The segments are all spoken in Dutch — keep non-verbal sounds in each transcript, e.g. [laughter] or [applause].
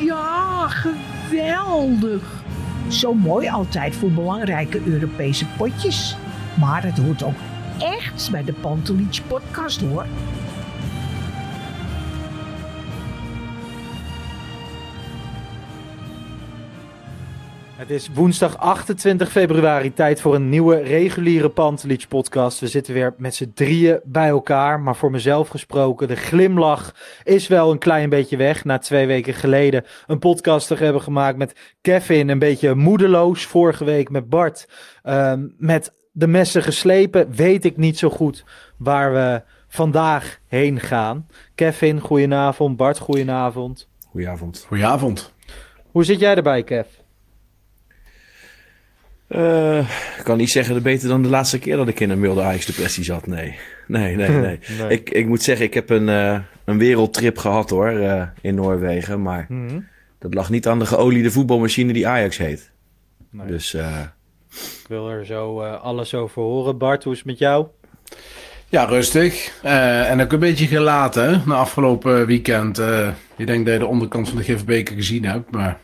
Ja, geweldig. Zo mooi altijd voor belangrijke Europese potjes. Maar het hoort ook echt bij de Pantelich podcast hoor. Het is woensdag 28 februari, tijd voor een nieuwe reguliere Pantelich podcast. We zitten weer met z'n drieën bij elkaar, maar voor mezelf gesproken, de glimlach is wel een klein beetje weg. Na twee weken geleden een podcast te hebben gemaakt met Kevin, een beetje moedeloos. Vorige week met Bart, Ehm, met de messen geslepen, weet ik niet zo goed waar we vandaag heen gaan. Kevin, goedenavond. Bart, goedenavond. Goedenavond. Goedenavond. Hoe zit jij erbij, Kev? Eh, ik kan niet zeggen dat beter dan de laatste keer dat ik in een milde Ajax-depressie zat. Nee, nee, nee. nee. Nee. Ik, ik moet zeggen, ik heb een, eh, een wereldtrip gehad hoor, eh, in Noorwegen. Maar Mhm. dat lag niet aan de geoliede voetbalmachine die Ajax heet. Nee. Dus eh, Ik wil er zo eh, alles over horen. Bart, hoe is het met jou? Ja, rustig. Eh, en ook een beetje gelaten. hè, Na afgelopen weekend. eh ik denk dat je de onderkant van de gifbeker gezien hebt. Maar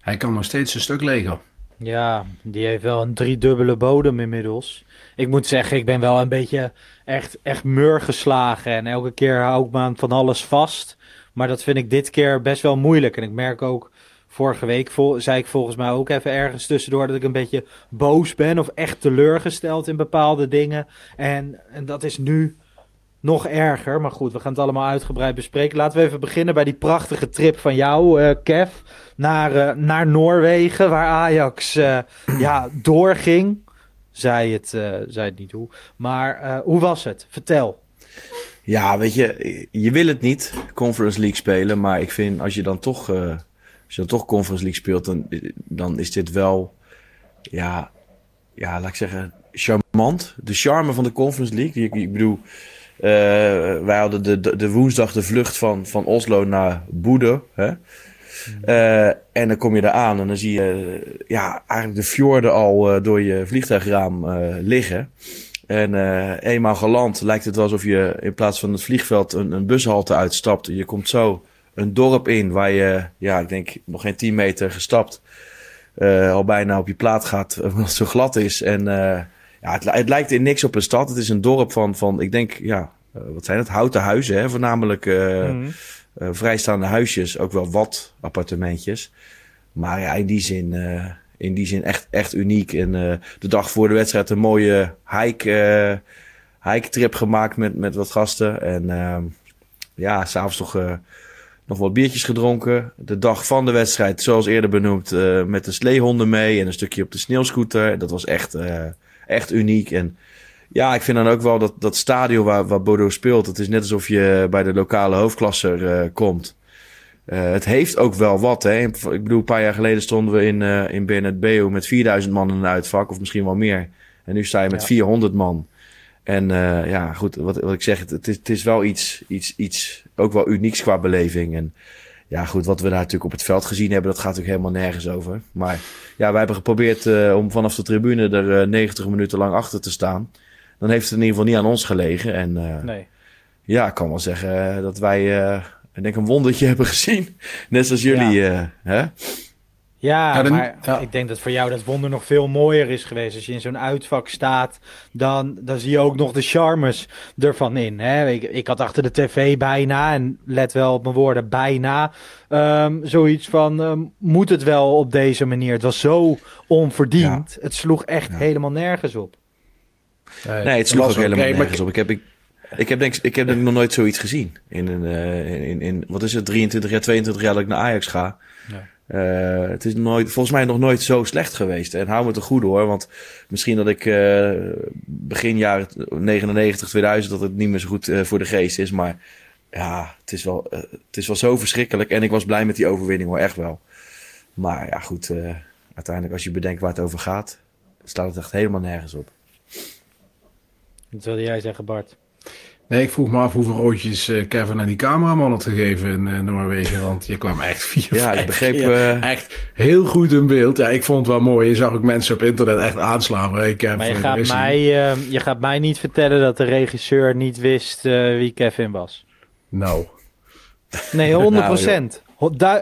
hij kan nog steeds een stuk leger. Ja, die heeft wel een driedubbele bodem inmiddels. Ik moet zeggen, ik ben wel een beetje echt, echt mur geslagen. En elke keer hou ik me aan van alles vast. Maar dat vind ik dit keer best wel moeilijk. En ik merk ook, vorige week zei ik volgens mij ook even ergens tussendoor... dat ik een beetje boos ben of echt teleurgesteld in bepaalde dingen. En, en dat is nu nog erger. Maar goed, we gaan het allemaal uitgebreid bespreken. Laten we even beginnen bij die prachtige trip van jou, eh, Kev naar, eh, naar Noorwegen, waar Ajax eh, [clears throat] ja, doorging. Zij het, eh, zei het niet hoe. Maar hoe was het? Vertel. ja, weet je, je wil het niet, Conference League spelen. Maar ik vind, als je dan toch, eh, als je dan toch Conference League speelt, dan, dan is dit wel, ja, ja, laat ik zeggen, charmant. De charme van de Conference League. Ik, ik bedoel, eh, wij hadden de, de, de woensdag de vlucht van, van Oslo naar Boede. Hè? Eh, en dan kom je daar aan en dan zie je ja, eigenlijk de fjorden al eh, door je vliegtuigraam eh, liggen. En eenmaal geland lijkt het alsof je in plaats van het vliegveld een, een bushalte uitstapt. Je komt zo een dorp in waar je, ja, ik denk nog geen 10 meter gestapt. al bijna op je plaat gaat, [laughs] omdat het zo glad is. En ja, het, het lijkt in niks op een stad. Het is een dorp van, van ik denk, ja, wat zijn het? Houten huizen, hè? voornamelijk Mhm. Eh, vrijstaande huisjes. Ook wel wat appartementjes. Maar ja, in die zin, eh, in die zin echt, echt uniek. En eh, de dag voor de wedstrijd een mooie hike, hike trip gemaakt met, met wat gasten. En ehm, ja, s'avonds toch nog wat biertjes gedronken. De dag van de wedstrijd, zoals eerder benoemd, met de sleehonden mee en een stukje op de sneeuwscooter. Dat was echt, echt uniek. En ja, ik vind dan ook wel dat dat stadion waar, waar Bodo speelt, het is net alsof je bij de lokale hoofdklasser eh, komt. Eh, het heeft ook wel wat. Hè? Ik bedoel, een paar jaar geleden stonden we in, eh in Bernabeu met 4000 man in een uitvak, of misschien wel meer. En nu sta je met Ja. 400 man. En ja, goed, wat, wat ik zeg, het, het, is, het is wel iets, iets, iets, ook wel unieks qua beleving. En ja, goed, wat we daar natuurlijk op het veld gezien hebben, dat gaat natuurlijk helemaal nergens over. Maar ja, wij hebben geprobeerd om vanaf de tribune er eh, 90 minuten lang achter te staan. Dan heeft het in ieder geval niet aan ons gelegen. En eh, Nee. ja, ik kan wel zeggen eh, dat wij, eh, ik denk, een wondertje [laughs] hebben gezien. Net zoals jullie. eh, hè? Ja, Ja, dan- maar ja. ik denk dat voor jou dat wonder nog veel mooier is geweest. Als je in zo'n uitvak staat, dan, dan zie je ook nog de charmes ervan in. Hè? Ik, ik had achter de tv bijna, en let wel op mijn woorden, bijna, ehm, zoiets van, ehm, moet het wel op deze manier? Het was zo onverdiend. Het sloeg echt Ja. helemaal nergens op. Nee, het sloeg was ook helemaal nergens op. Ik heb, ik, ik heb denk ik heb denk nog nooit zoiets gezien. In, een, eh, in, in, wat is het, 23 jaar, 22 jaar dat ik naar Ajax ga. Ja. Eh, het is nooit, volgens mij nog nooit zo slecht geweest. En hou me te goed hoor, want misschien dat ik eh, begin jaren 99, 2000 dat het niet meer zo goed voor de geest is. Maar ja, het is, wel, het is wel zo verschrikkelijk. En ik was blij met die overwinning hoor, echt wel. Maar ja, goed, uiteindelijk als je bedenkt waar het over gaat, staat het echt helemaal nergens op. Wat wilde jij zeggen, Bart? Nee, ik vroeg me af hoeveel roodjes eh, Kevin aan die cameraman had gegeven in eh, Noorwegen. Want je kwam echt vier, Ja, ik begreep, eh, echt heel goed in beeld. Ja, ik vond het wel mooi. Je zag ook mensen op internet echt aanslaan. Hey, Kevin, Maar je gaat, is mij, je gaat mij niet vertellen dat de regisseur niet wist eh, wie Kevin was. Nou, Nee, [laughs] 100 procent.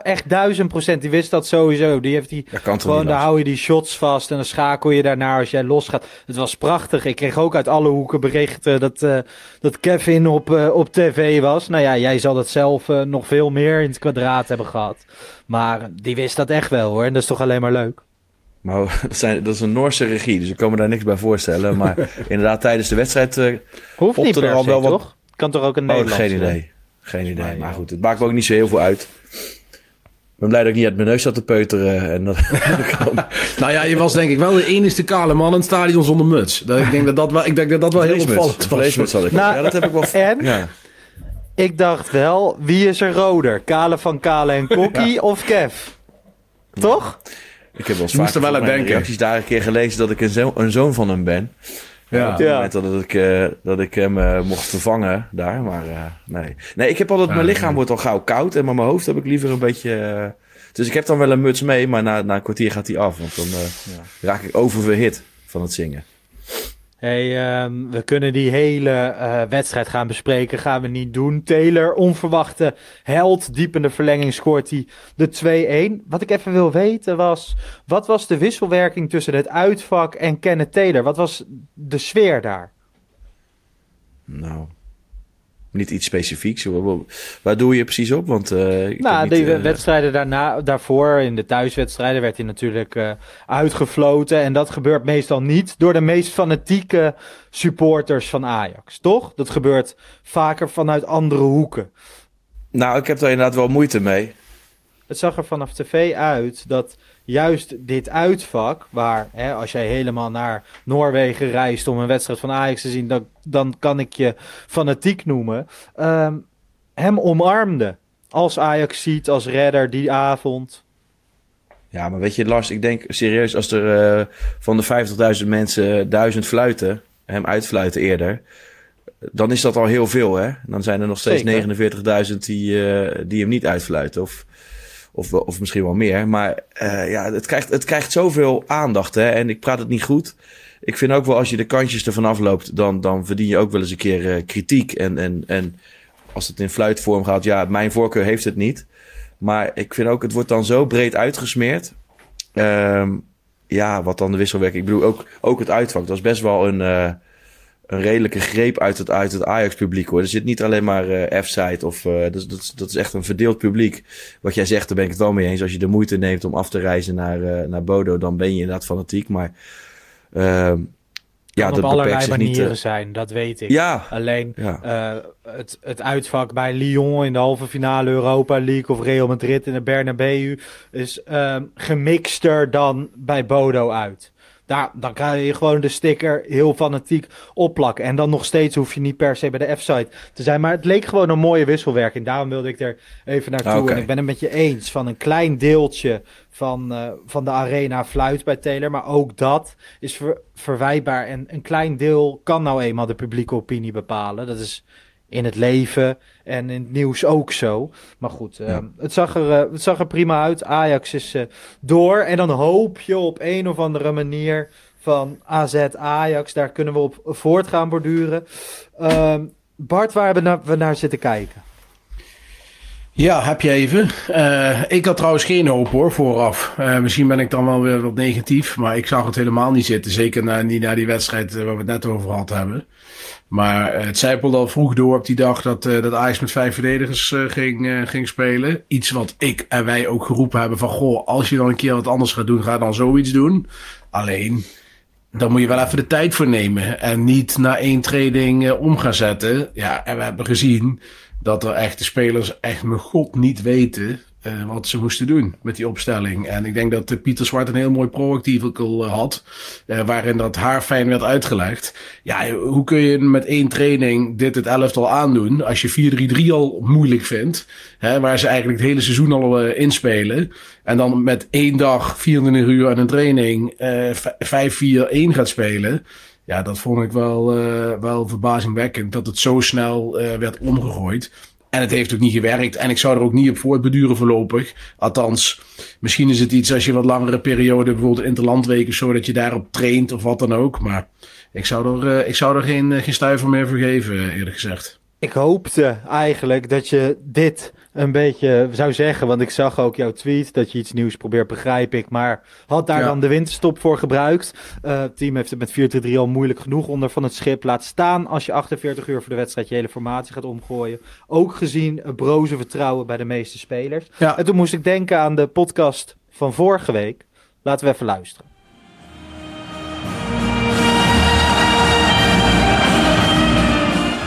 Echt duizend procent. Die wist dat sowieso. Die heeft die gewoon, daar hou je die shots vast en dan schakel je daarnaar als jij losgaat. Het was prachtig. Ik kreeg ook uit alle hoeken berichten dat, eh, dat Kevin op, eh, op tv was. Nou ja, jij zal dat zelf eh, nog veel meer in het kwadraat hebben gehad. Maar die wist dat echt wel hoor. En dat is toch alleen maar leuk. Maar [laughs] dat, zijn, dat is een Noorse regie, dus ik kan me daar niks bij voorstellen. Maar [laughs] inderdaad, tijdens de wedstrijd... eh Hoeft niet Popte er per al wel wat- toch? Kan toch ook een oh, Nederlands geen idee. Geen idee. Maar goed, het maakt me ook niet zo heel veel uit. Ik ben blij dat ik niet uit mijn neus zat te peuteren. En dat, [laughs] nou ja, je was denk ik wel de enige kale man in het stadion zonder muts. Dat, ik denk dat dat wel, ik denk dat dat wel heel opvallend was. Had ik. Nou, ja, dat heb ik wel... En Ja. ik dacht wel, wie is er roder? Kale van Kale en Kokkie of Kev? Toch? Ik heb wel eens vaak er wel aan denken. reacties daar een keer gelezen dat ik een, zo- een zoon van hem ben. Ja. Op het Ja. moment dat ik, eh, dat ik hem eh, mocht vervangen daar. Maar eh, nee. Nee, ik heb altijd... Ja, mijn lichaam nee. wordt al gauw koud. En met mijn hoofd heb ik liever een beetje... dus ik heb dan wel een muts mee. Maar na, na een kwartier gaat die af. Want dan eh, raak ik oververhit van het zingen. Hey, ehm, we kunnen die hele eh, wedstrijd gaan bespreken. Gaan we niet doen. Taylor, onverwachte held. Diep in de verlenging scoort hij de 2-1. Wat ik even wil weten was... Wat was de wisselwerking tussen het uitvak en Kenneth Taylor? Wat was de sfeer daar? Nou, niet iets specifieks. Waar- doe je precies op? Want ik nou, de eh, wedstrijden daarna, daarvoor, in de thuiswedstrijden, werd hij natuurlijk eh, uitgefloten. En dat gebeurt meestal niet door de meest fanatieke supporters van Ajax, toch? Dat gebeurt vaker vanuit andere hoeken. Nou, ik heb daar inderdaad wel moeite mee. Het zag er vanaf tv uit dat juist dit uitvak, waar hè, als jij helemaal naar Noorwegen reist om een wedstrijd van Ajax te zien, dan, dan kan ik je fanatiek noemen, ehm, hem omarmde. Als Ajax ziet, als redder die avond. Ja, maar weet je, Lars, ik denk serieus, als er eh, van de 50.000 mensen duizend fluiten, hem uitfluiten eerder, dan is dat al heel veel, hè? Dan zijn er nog steeds Zeker. 49.000 die, eh, die hem niet uitfluiten, of, of, of misschien wel meer. Maar eh, ja, het krijgt, het krijgt zoveel aandacht, hè? En ik praat het niet goed. Ik vind ook wel, als je de kantjes ervan afloopt, dan, dan verdien je ook wel eens een keer eh, kritiek. En, en, en als het in fluitvorm gaat, ja, mijn voorkeur heeft het niet. Maar ik vind ook, het wordt dan zo breed uitgesmeerd. Ehm, ja, wat dan de wisselwerking. Ik bedoel, ook, ook het uitvak. Dat is best wel een, eh, een redelijke greep uit het, uit het Ajax-publiek hoor. Er zit niet alleen maar eh F-site of. eh, dat, is- dat, is- dat is echt een verdeeld publiek. Wat jij zegt, daar ben ik het wel mee eens. Als je de moeite neemt om af te reizen naar, eh, naar Bodo, dan ben je inderdaad fanatiek. Maar. ehm, ja, dat op allerlei niet. manieren eh, zijn, dat weet ik. ja, Alleen ja. het, het uitvak bij Lyon in de halve finale Europa League of Real Madrid in de Bernabeu is ehm, gemixter dan bij Bodo uit. Dan kan je gewoon de sticker heel fanatiek opplakken. En dan nog steeds hoef je niet per se bij de F-site te zijn. Maar het leek gewoon een mooie wisselwerking. Daarom wilde ik er even naartoe. Oké. En ik ben het met je eens van een klein deeltje van, eh, van de arena fluit bij Taylor. Maar ook dat is ver- verwijtbaar. En een klein deel kan nou eenmaal de publieke opinie bepalen. Dat is in het leven en in het nieuws ook zo. Maar goed, eh, Ja. het, zag er, eh, het zag er prima uit. Ajax is eh, door. En dan hoop je op een of andere manier van AZ Ajax. Daar kunnen we op voort gaan borduren. Ehm, Bart, waar hebben we naar, we naar zitten kijken? Ja, heb je even. Uh, ik had trouwens geen hoop hoor, vooraf. Uh, misschien ben ik dan wel weer wat negatief, maar ik zag het helemaal niet zitten. Zeker na, niet na die wedstrijd waar we het net over gehad hebben. Maar het zijpelde al vroeg door op die dag dat, uh, dat Ajax met vijf verdedigers ging, ging spelen. Iets wat ik en wij ook geroepen hebben van... Goh, als je dan een keer wat anders gaat doen, ga dan zoiets doen. Alleen, dan moet je wel even de tijd voor nemen. En niet na één training om gaan zetten. Ja, en we hebben gezien dat er echt de spelers echt mijn god niet weten uh, wat ze moesten doen met die opstelling. En ik denk dat uh, Pieter Zwart een heel mooi proactiefel uh, had, waarin dat haar fijn werd uitgelegd. Ja, hoe kun je met één training dit het elftal aandoen als je 4-3-3 al moeilijk vindt, hè, waar ze eigenlijk het hele seizoen al inspelen, en dan met één dag, 24 uur aan een training 5-4-1 gaat spelen. Ja, dat vond ik wel, wel verbazingwekkend dat het zo snel werd omgegooid. En het heeft ook niet gewerkt. En ik zou er ook niet op voortbeduren voorlopig. Althans, misschien is het iets als je wat langere periode, bijvoorbeeld interlandweek of zo, dat je daarop traint of wat dan ook. Maar ik zou er, uh, ik zou er geen, geen stuiver meer voor geven, eerlijk gezegd. Ik hoopte eigenlijk dat je dit een beetje zou zeggen. Want ik zag ook jouw tweet dat je iets nieuws probeert, begrijp ik. Maar had daar dan de winterstop voor gebruikt? Uh, het team heeft het met 4-3 al moeilijk genoeg onder van het schip. Laat staan als je 48 uur voor de wedstrijd je hele formatie gaat omgooien. Ook gezien het broze vertrouwen bij de meeste spelers. Ja. En toen moest ik denken aan de podcast van vorige week. Laten we even luisteren.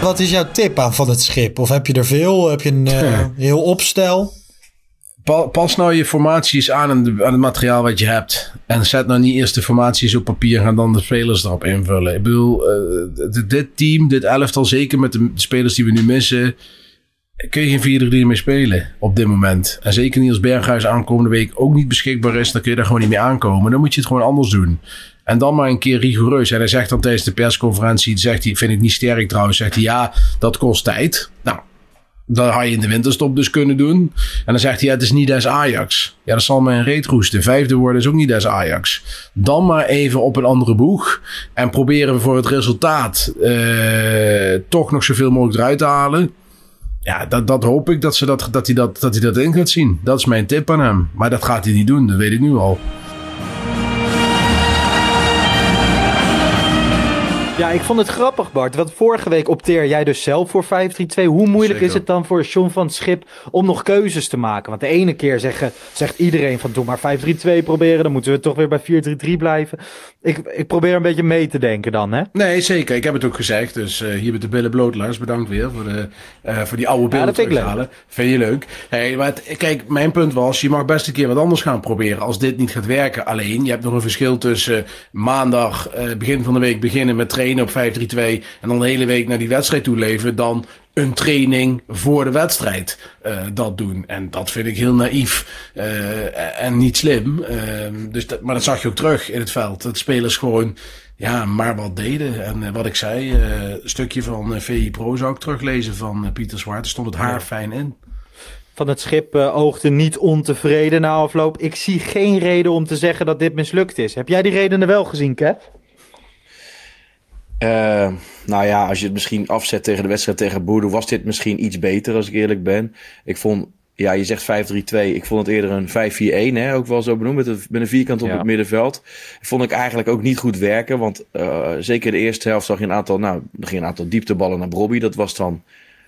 Wat is jouw tip aan van het schip? Of heb je er veel? Heb je een uh, heel opstel? Pas nou je formaties aan, aan het materiaal wat je hebt. En zet nou niet eerst de formaties op papier en dan de spelers erop invullen. Ik bedoel, uh, dit team, dit elftal, zeker met de spelers die we nu missen, kun je geen 4-3 meer spelen op dit moment. En zeker niet als Berghuis aankomende week ook niet beschikbaar is, dan kun je daar gewoon niet mee aankomen. Dan moet je het gewoon anders doen. En dan maar een keer rigoureus. En hij zegt dan tijdens de persconferentie, zegt hij, vind ik niet sterk trouwens, zegt hij ja, dat kost tijd. Nou, dat had je in de winterstop dus kunnen doen. En dan zegt hij, het is niet als Ajax. Ja, dat zal mij een reet roesten. Vijfde worden is ook niet als Ajax. Dan maar even op een andere boeg. En proberen we voor het resultaat uh, toch nog zoveel mogelijk eruit te halen. Ja, dat, dat hoop ik dat, ze dat, dat, hij dat, dat hij dat in gaat zien. Dat is mijn tip aan hem. Maar dat gaat hij niet doen, dat weet ik nu al. Ja, ik vond het grappig, Bart. Want vorige week opteer jij dus zelf voor 5-3-2. Hoe moeilijk is het dan voor John van Schip om nog keuzes te maken? Want de ene keer zeggen, zegt iedereen van doe maar 5-3-2 proberen. Dan moeten we toch weer bij 4-3-3 blijven. Ik, ik probeer een beetje mee te denken dan, hè? Nee, zeker. Ik heb het ook gezegd. Dus uh, hier met de billen bloot, Lars. Bedankt weer voor, de, uh, voor die oude beelden ja, terughalen. Vind je leuk? Hey, maar het, kijk, mijn punt was, je mag best een keer wat anders gaan proberen als dit niet gaat werken. Alleen, je hebt nog een verschil tussen uh, maandag, begin van de week beginnen met trainen op 5-3-2 en dan de hele week naar die wedstrijd toe leven, dan een training voor de wedstrijd uh, dat doen. En dat vind ik heel naïef uh, en niet slim. Uh, dus dat, maar dat zag je ook terug in het veld. Dat spelers gewoon ja, maar wat deden. En wat ik zei, een stukje van VI Pro zou ik teruglezen van Pieter Zwart. Er stond het haar fijn in. Van het schip oogde niet ontevreden na afloop. Ik zie geen reden om te zeggen dat dit mislukt is. Heb jij die redenen wel gezien, Kev? Uh, nou ja, als je het misschien afzet tegen de wedstrijd tegen Boerdo, was dit misschien iets beter, als ik eerlijk ben. Ik vond, ja, je zegt 5-3-2. Ik vond het eerder een 5-4-1, hè, ook wel zo benoemd, met, een, met een vierkant op het middenveld. Vond ik eigenlijk ook niet goed werken, want uh, zeker de eerste helft zag je een aantal, nou, er ging een aantal diepteballen naar Bobby. Dat was dan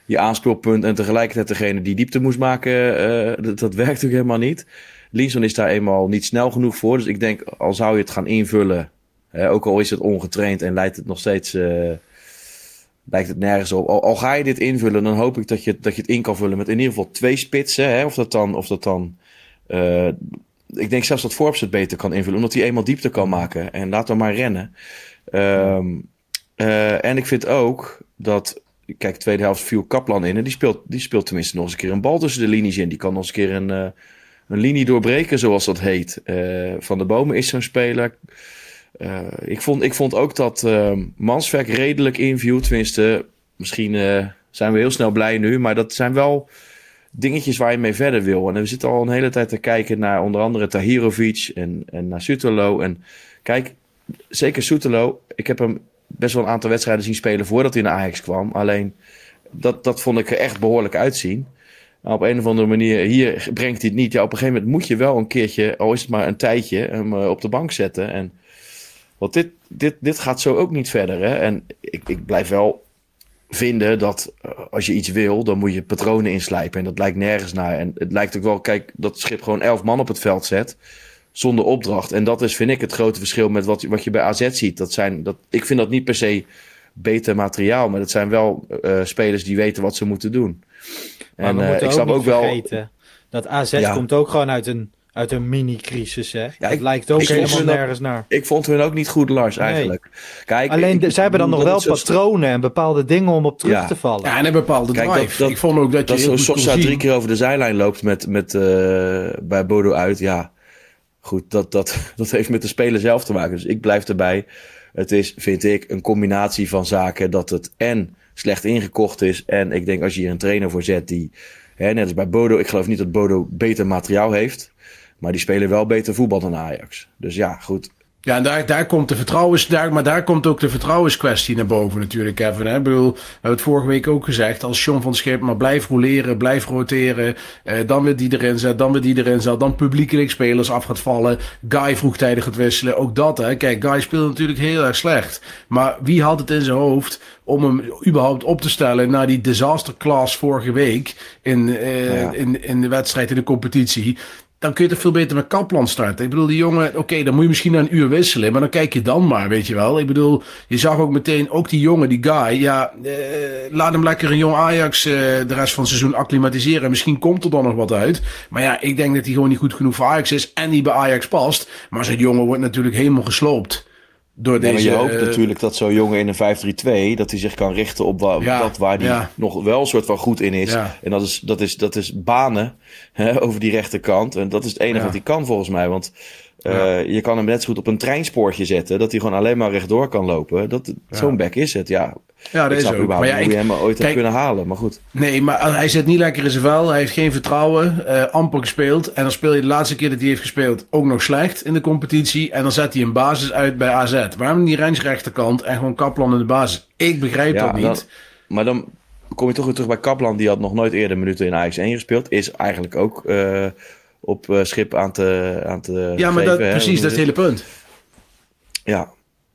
je aanspeelpunt en tegelijkertijd degene die diepte moest maken, uh, dat, dat werkt ook helemaal niet. Linson is daar eenmaal niet snel genoeg voor, dus ik denk, al zou je het gaan invullen ook al is het ongetraind en lijkt het nog steeds. Uh, lijkt het nergens op. Al, ga je dit invullen, dan hoop ik dat je, dat je het in kan vullen met in ieder geval twee spitsen. Hè? Of dat dan. Of dat dan uh, ik denk zelfs dat Forbes het beter kan invullen, omdat hij eenmaal diepte kan maken. En laat hem maar rennen. Um, en ik vind ook dat. Kijk, tweede helft viel Kaplan in. En die speelt, die speelt tenminste nog eens een keer een bal tussen de linies in. Die kan nog eens een keer een, een linie doorbreken, zoals dat heet. Van de Bomen is zo'n speler. Uh, ik, vond, ik vond ook dat uh, Manswerk redelijk inviel. Tenminste, misschien uh, zijn we heel snel blij nu. Maar dat zijn wel dingetjes waar je mee verder wil. En we zitten al een hele tijd te kijken naar onder andere Tahirovic en, en naar Sutelo. En kijk, zeker Sutelo. Ik heb hem best wel een aantal wedstrijden zien spelen voordat hij naar Ajax kwam. Alleen, dat, dat vond ik er echt behoorlijk uitzien. Op een of andere manier, hier brengt hij het niet. Ja, op een gegeven moment moet je wel een keertje, al is het maar een tijdje, hem eh, op de bank zetten. En, want dit, dit, dit gaat zo ook niet verder. Hè? En ik, ik blijf wel vinden dat eh, als je iets wil, dan moet je patronen inslijpen. En dat lijkt nergens naar. En het lijkt ook wel, kijk, dat schip gewoon elf man op het veld zet. Zonder opdracht. En dat is, vind ik, het grote verschil met wat, wat je bij AZ ziet. Dat zijn, dat, ik vind dat niet per se beter materiaal. Maar dat zijn wel uh, spelers die weten wat ze moeten doen. Maar en uh, ik snap ook, ook wel. Dat AZ ja. komt ook gewoon uit een uit een mini-crisis. Hè? Ja, het lijkt ook helemaal nergens naar. Ik vond hun ook niet goed, Lars, eigenlijk. Nee. Kijk, Alleen, ik, zij hebben dan nog wel patronen en bepaalde dingen om op terug ja. te vallen. Ja, en een bepaalde drive. Kijk, dat, dat, ik vond ook dat, dat je Sosa drie keer over de zijlijn loopt met, met, uh, bij Bodo uit. Ja, goed, dat, dat, [laughs] dat heeft met de speler zelf te maken. Dus ik blijf erbij. Het is, vind ik, een combinatie van zaken dat het en slecht ingekocht is. En ik denk als je hier een trainer voor zet die, hè, net als bij Bodo, ik geloof niet dat Bodo beter materiaal heeft. Maar die spelen wel beter voetbal dan Ajax. Dus ja, goed. Ja, en daar, daar komt de vertrouwens, daar, maar daar komt ook de vertrouwenskwestie naar boven natuurlijk, Kevin. Hè? Ik bedoel, we hebben het vorige week ook gezegd, als John van Schip maar blijft roleren, blijft roteren, eh, dan weer die erin zet, dan weer die erin zet, dan publiekelijk spelers af gaat vallen, Guy vroegtijdig gaat wisselen, ook dat hè. Kijk, Guy speelt natuurlijk heel erg slecht, maar wie had het in zijn hoofd om hem überhaupt op te stellen na die disaster class vorige week in, eh, ja. in, in de wedstrijd in de competitie? Dan kun je toch veel beter met Kaplan starten. Ik bedoel, die jongen, oké, dan moet je misschien een uur wisselen, maar dan kijk je dan maar, weet je wel. Ik bedoel, je zag ook meteen, ook die jongen, die guy, ja, eh, laat hem lekker een jong Ajax eh, de rest van het seizoen acclimatiseren. Misschien komt er dan nog wat uit. Maar ja, ik denk dat hij gewoon niet goed genoeg voor Ajax is en die bij Ajax past. Maar zo'n jongen wordt natuurlijk helemaal gesloopt. Door ja, deze, maar je hoopt uh, natuurlijk dat zo'n jongen in een 5-3-2... dat hij zich kan richten op wa Ja, dat waar hij ja. nog wel een soort van goed in is. Ja. En dat is, dat is, dat is banen hè, over die rechterkant. En dat is het enige wat hij kan volgens mij. Want eh, Ja. je kan hem net zo goed op een treinspoortje zetten... dat hij gewoon alleen maar rechtdoor kan lopen. Dat, Zo'n back is het, ja. ja, dat ik is ook. Maar ja, ik, je hem ooit kijk- kunnen halen. Maar goed. Nee, maar hij zit niet lekker in zijn vel. Hij heeft geen vertrouwen. eh, amper gespeeld. En dan speel je de laatste keer dat hij heeft gespeeld ook nog slecht in de competitie. En dan zet hij een basis uit bij AZ. Waarom niet Rens rechterkant en gewoon Kaplan in de basis? Ik begrijp Ja, dat niet. dan- maar dan kom je toch weer terug bij Kaplan. Die had nog nooit eerder minuten in Ajax 1 gespeeld. Is eigenlijk ook eh, op eh, schip aan te, aan te ja, maar geven, dat, hè, precies, dat is het hele punt. Ja,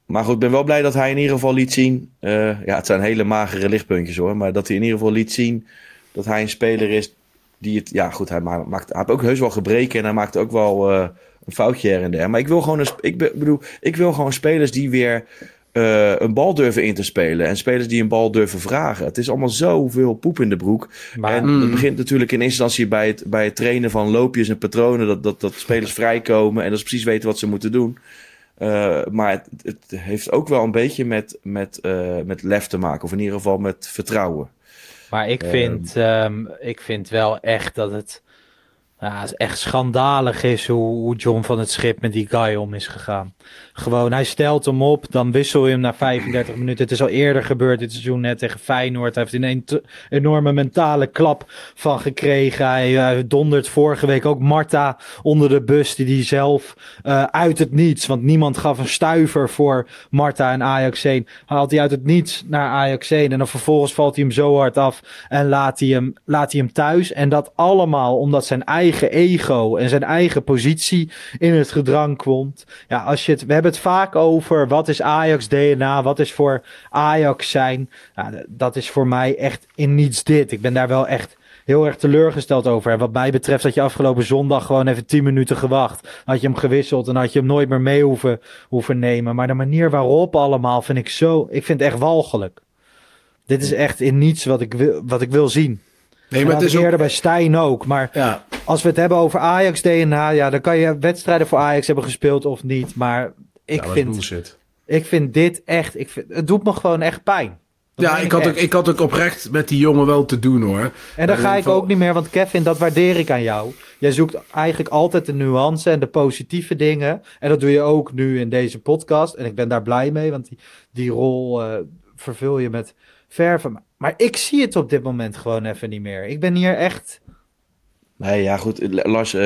maar goed, ik ben wel blij dat hij in ieder geval liet zien. eh, ja, het zijn hele magere lichtpuntjes hoor. Maar dat hij in ieder geval liet zien dat hij een speler is die het. Ja, goed, hij, ma- maakt, hij heeft ook heus wel gebreken en hij maakt ook wel eh, een foutje her en der. Maar ik wil gewoon, een, ik be- bedoel, ik wil gewoon spelers die weer eh, een bal durven in te spelen. En spelers die een bal durven vragen. Het is allemaal zoveel poep in de broek. Maar en Mm. het begint natuurlijk in eerste instantie bij het, bij het trainen van loopjes en patronen. Dat, dat, dat spelers [laughs] vrijkomen en dat ze precies weten wat ze moeten doen. Uh, maar het, het, heeft ook wel een beetje met, met, uh, met lef te maken. Of in ieder geval met vertrouwen. Maar ik vind, um, ik vind wel echt dat het ja, echt schandalig is hoe, John van het Schip met die guy om is gegaan. Gewoon, hij stelt hem op, dan wissel je hem na 35 minuten. Het is al eerder gebeurd dit seizoen net tegen Feyenoord. Hij heeft er een enorme mentale klap van gekregen. Hij, hij dondert vorige week ook Marta onder de bus die hij zelf uh, uit het niets, want niemand gaf een stuiver voor Marta en Ajax 1. Haalt hij uit het niets naar Ajax 1 en dan vervolgens valt hij hem zo hard af en laat hij hem, laat hij hem thuis. En dat allemaal omdat zijn eigen ego en zijn eigen positie in het gedrang komt. Ja, als je het, we hebben het vaak over wat is Ajax DNA, wat is voor Ajax zijn. Dat is voor mij echt in niets dit. Ik ben daar wel echt heel erg teleurgesteld over. En wat mij betreft had je afgelopen zondag gewoon even 10 minuten gewacht. Had je hem gewisseld en had je hem nooit meer mee hoeven, hoeven nemen. Maar de manier waarop allemaal vind ik zo, ik vind het echt walgelijk. Dit is echt in niets wat ik wil, wat ik wil zien. Nee, maar het is eerder ook... bij Stijn ook. Maar ja. als we het hebben over Ajax DNA, ja, dan kan je wedstrijden voor Ajax hebben gespeeld of niet. Maar ik ja, vind, ik vind dit echt, ik vind, het doet me gewoon echt pijn. Dat ja, ik had, ook, ik had ook oprecht met die jongen wel te doen hoor. En dan ga ik ook niet meer, want Kevin, dat waardeer ik aan jou. Jij zoekt eigenlijk altijd de nuance en de positieve dingen. En dat doe je ook nu in deze podcast. En ik ben daar blij mee, want die, die rol uh, vervul je met verven. Maar ik zie het op dit moment gewoon even niet meer. Ik ben hier echt. Nee, ja, goed. Lars, uh,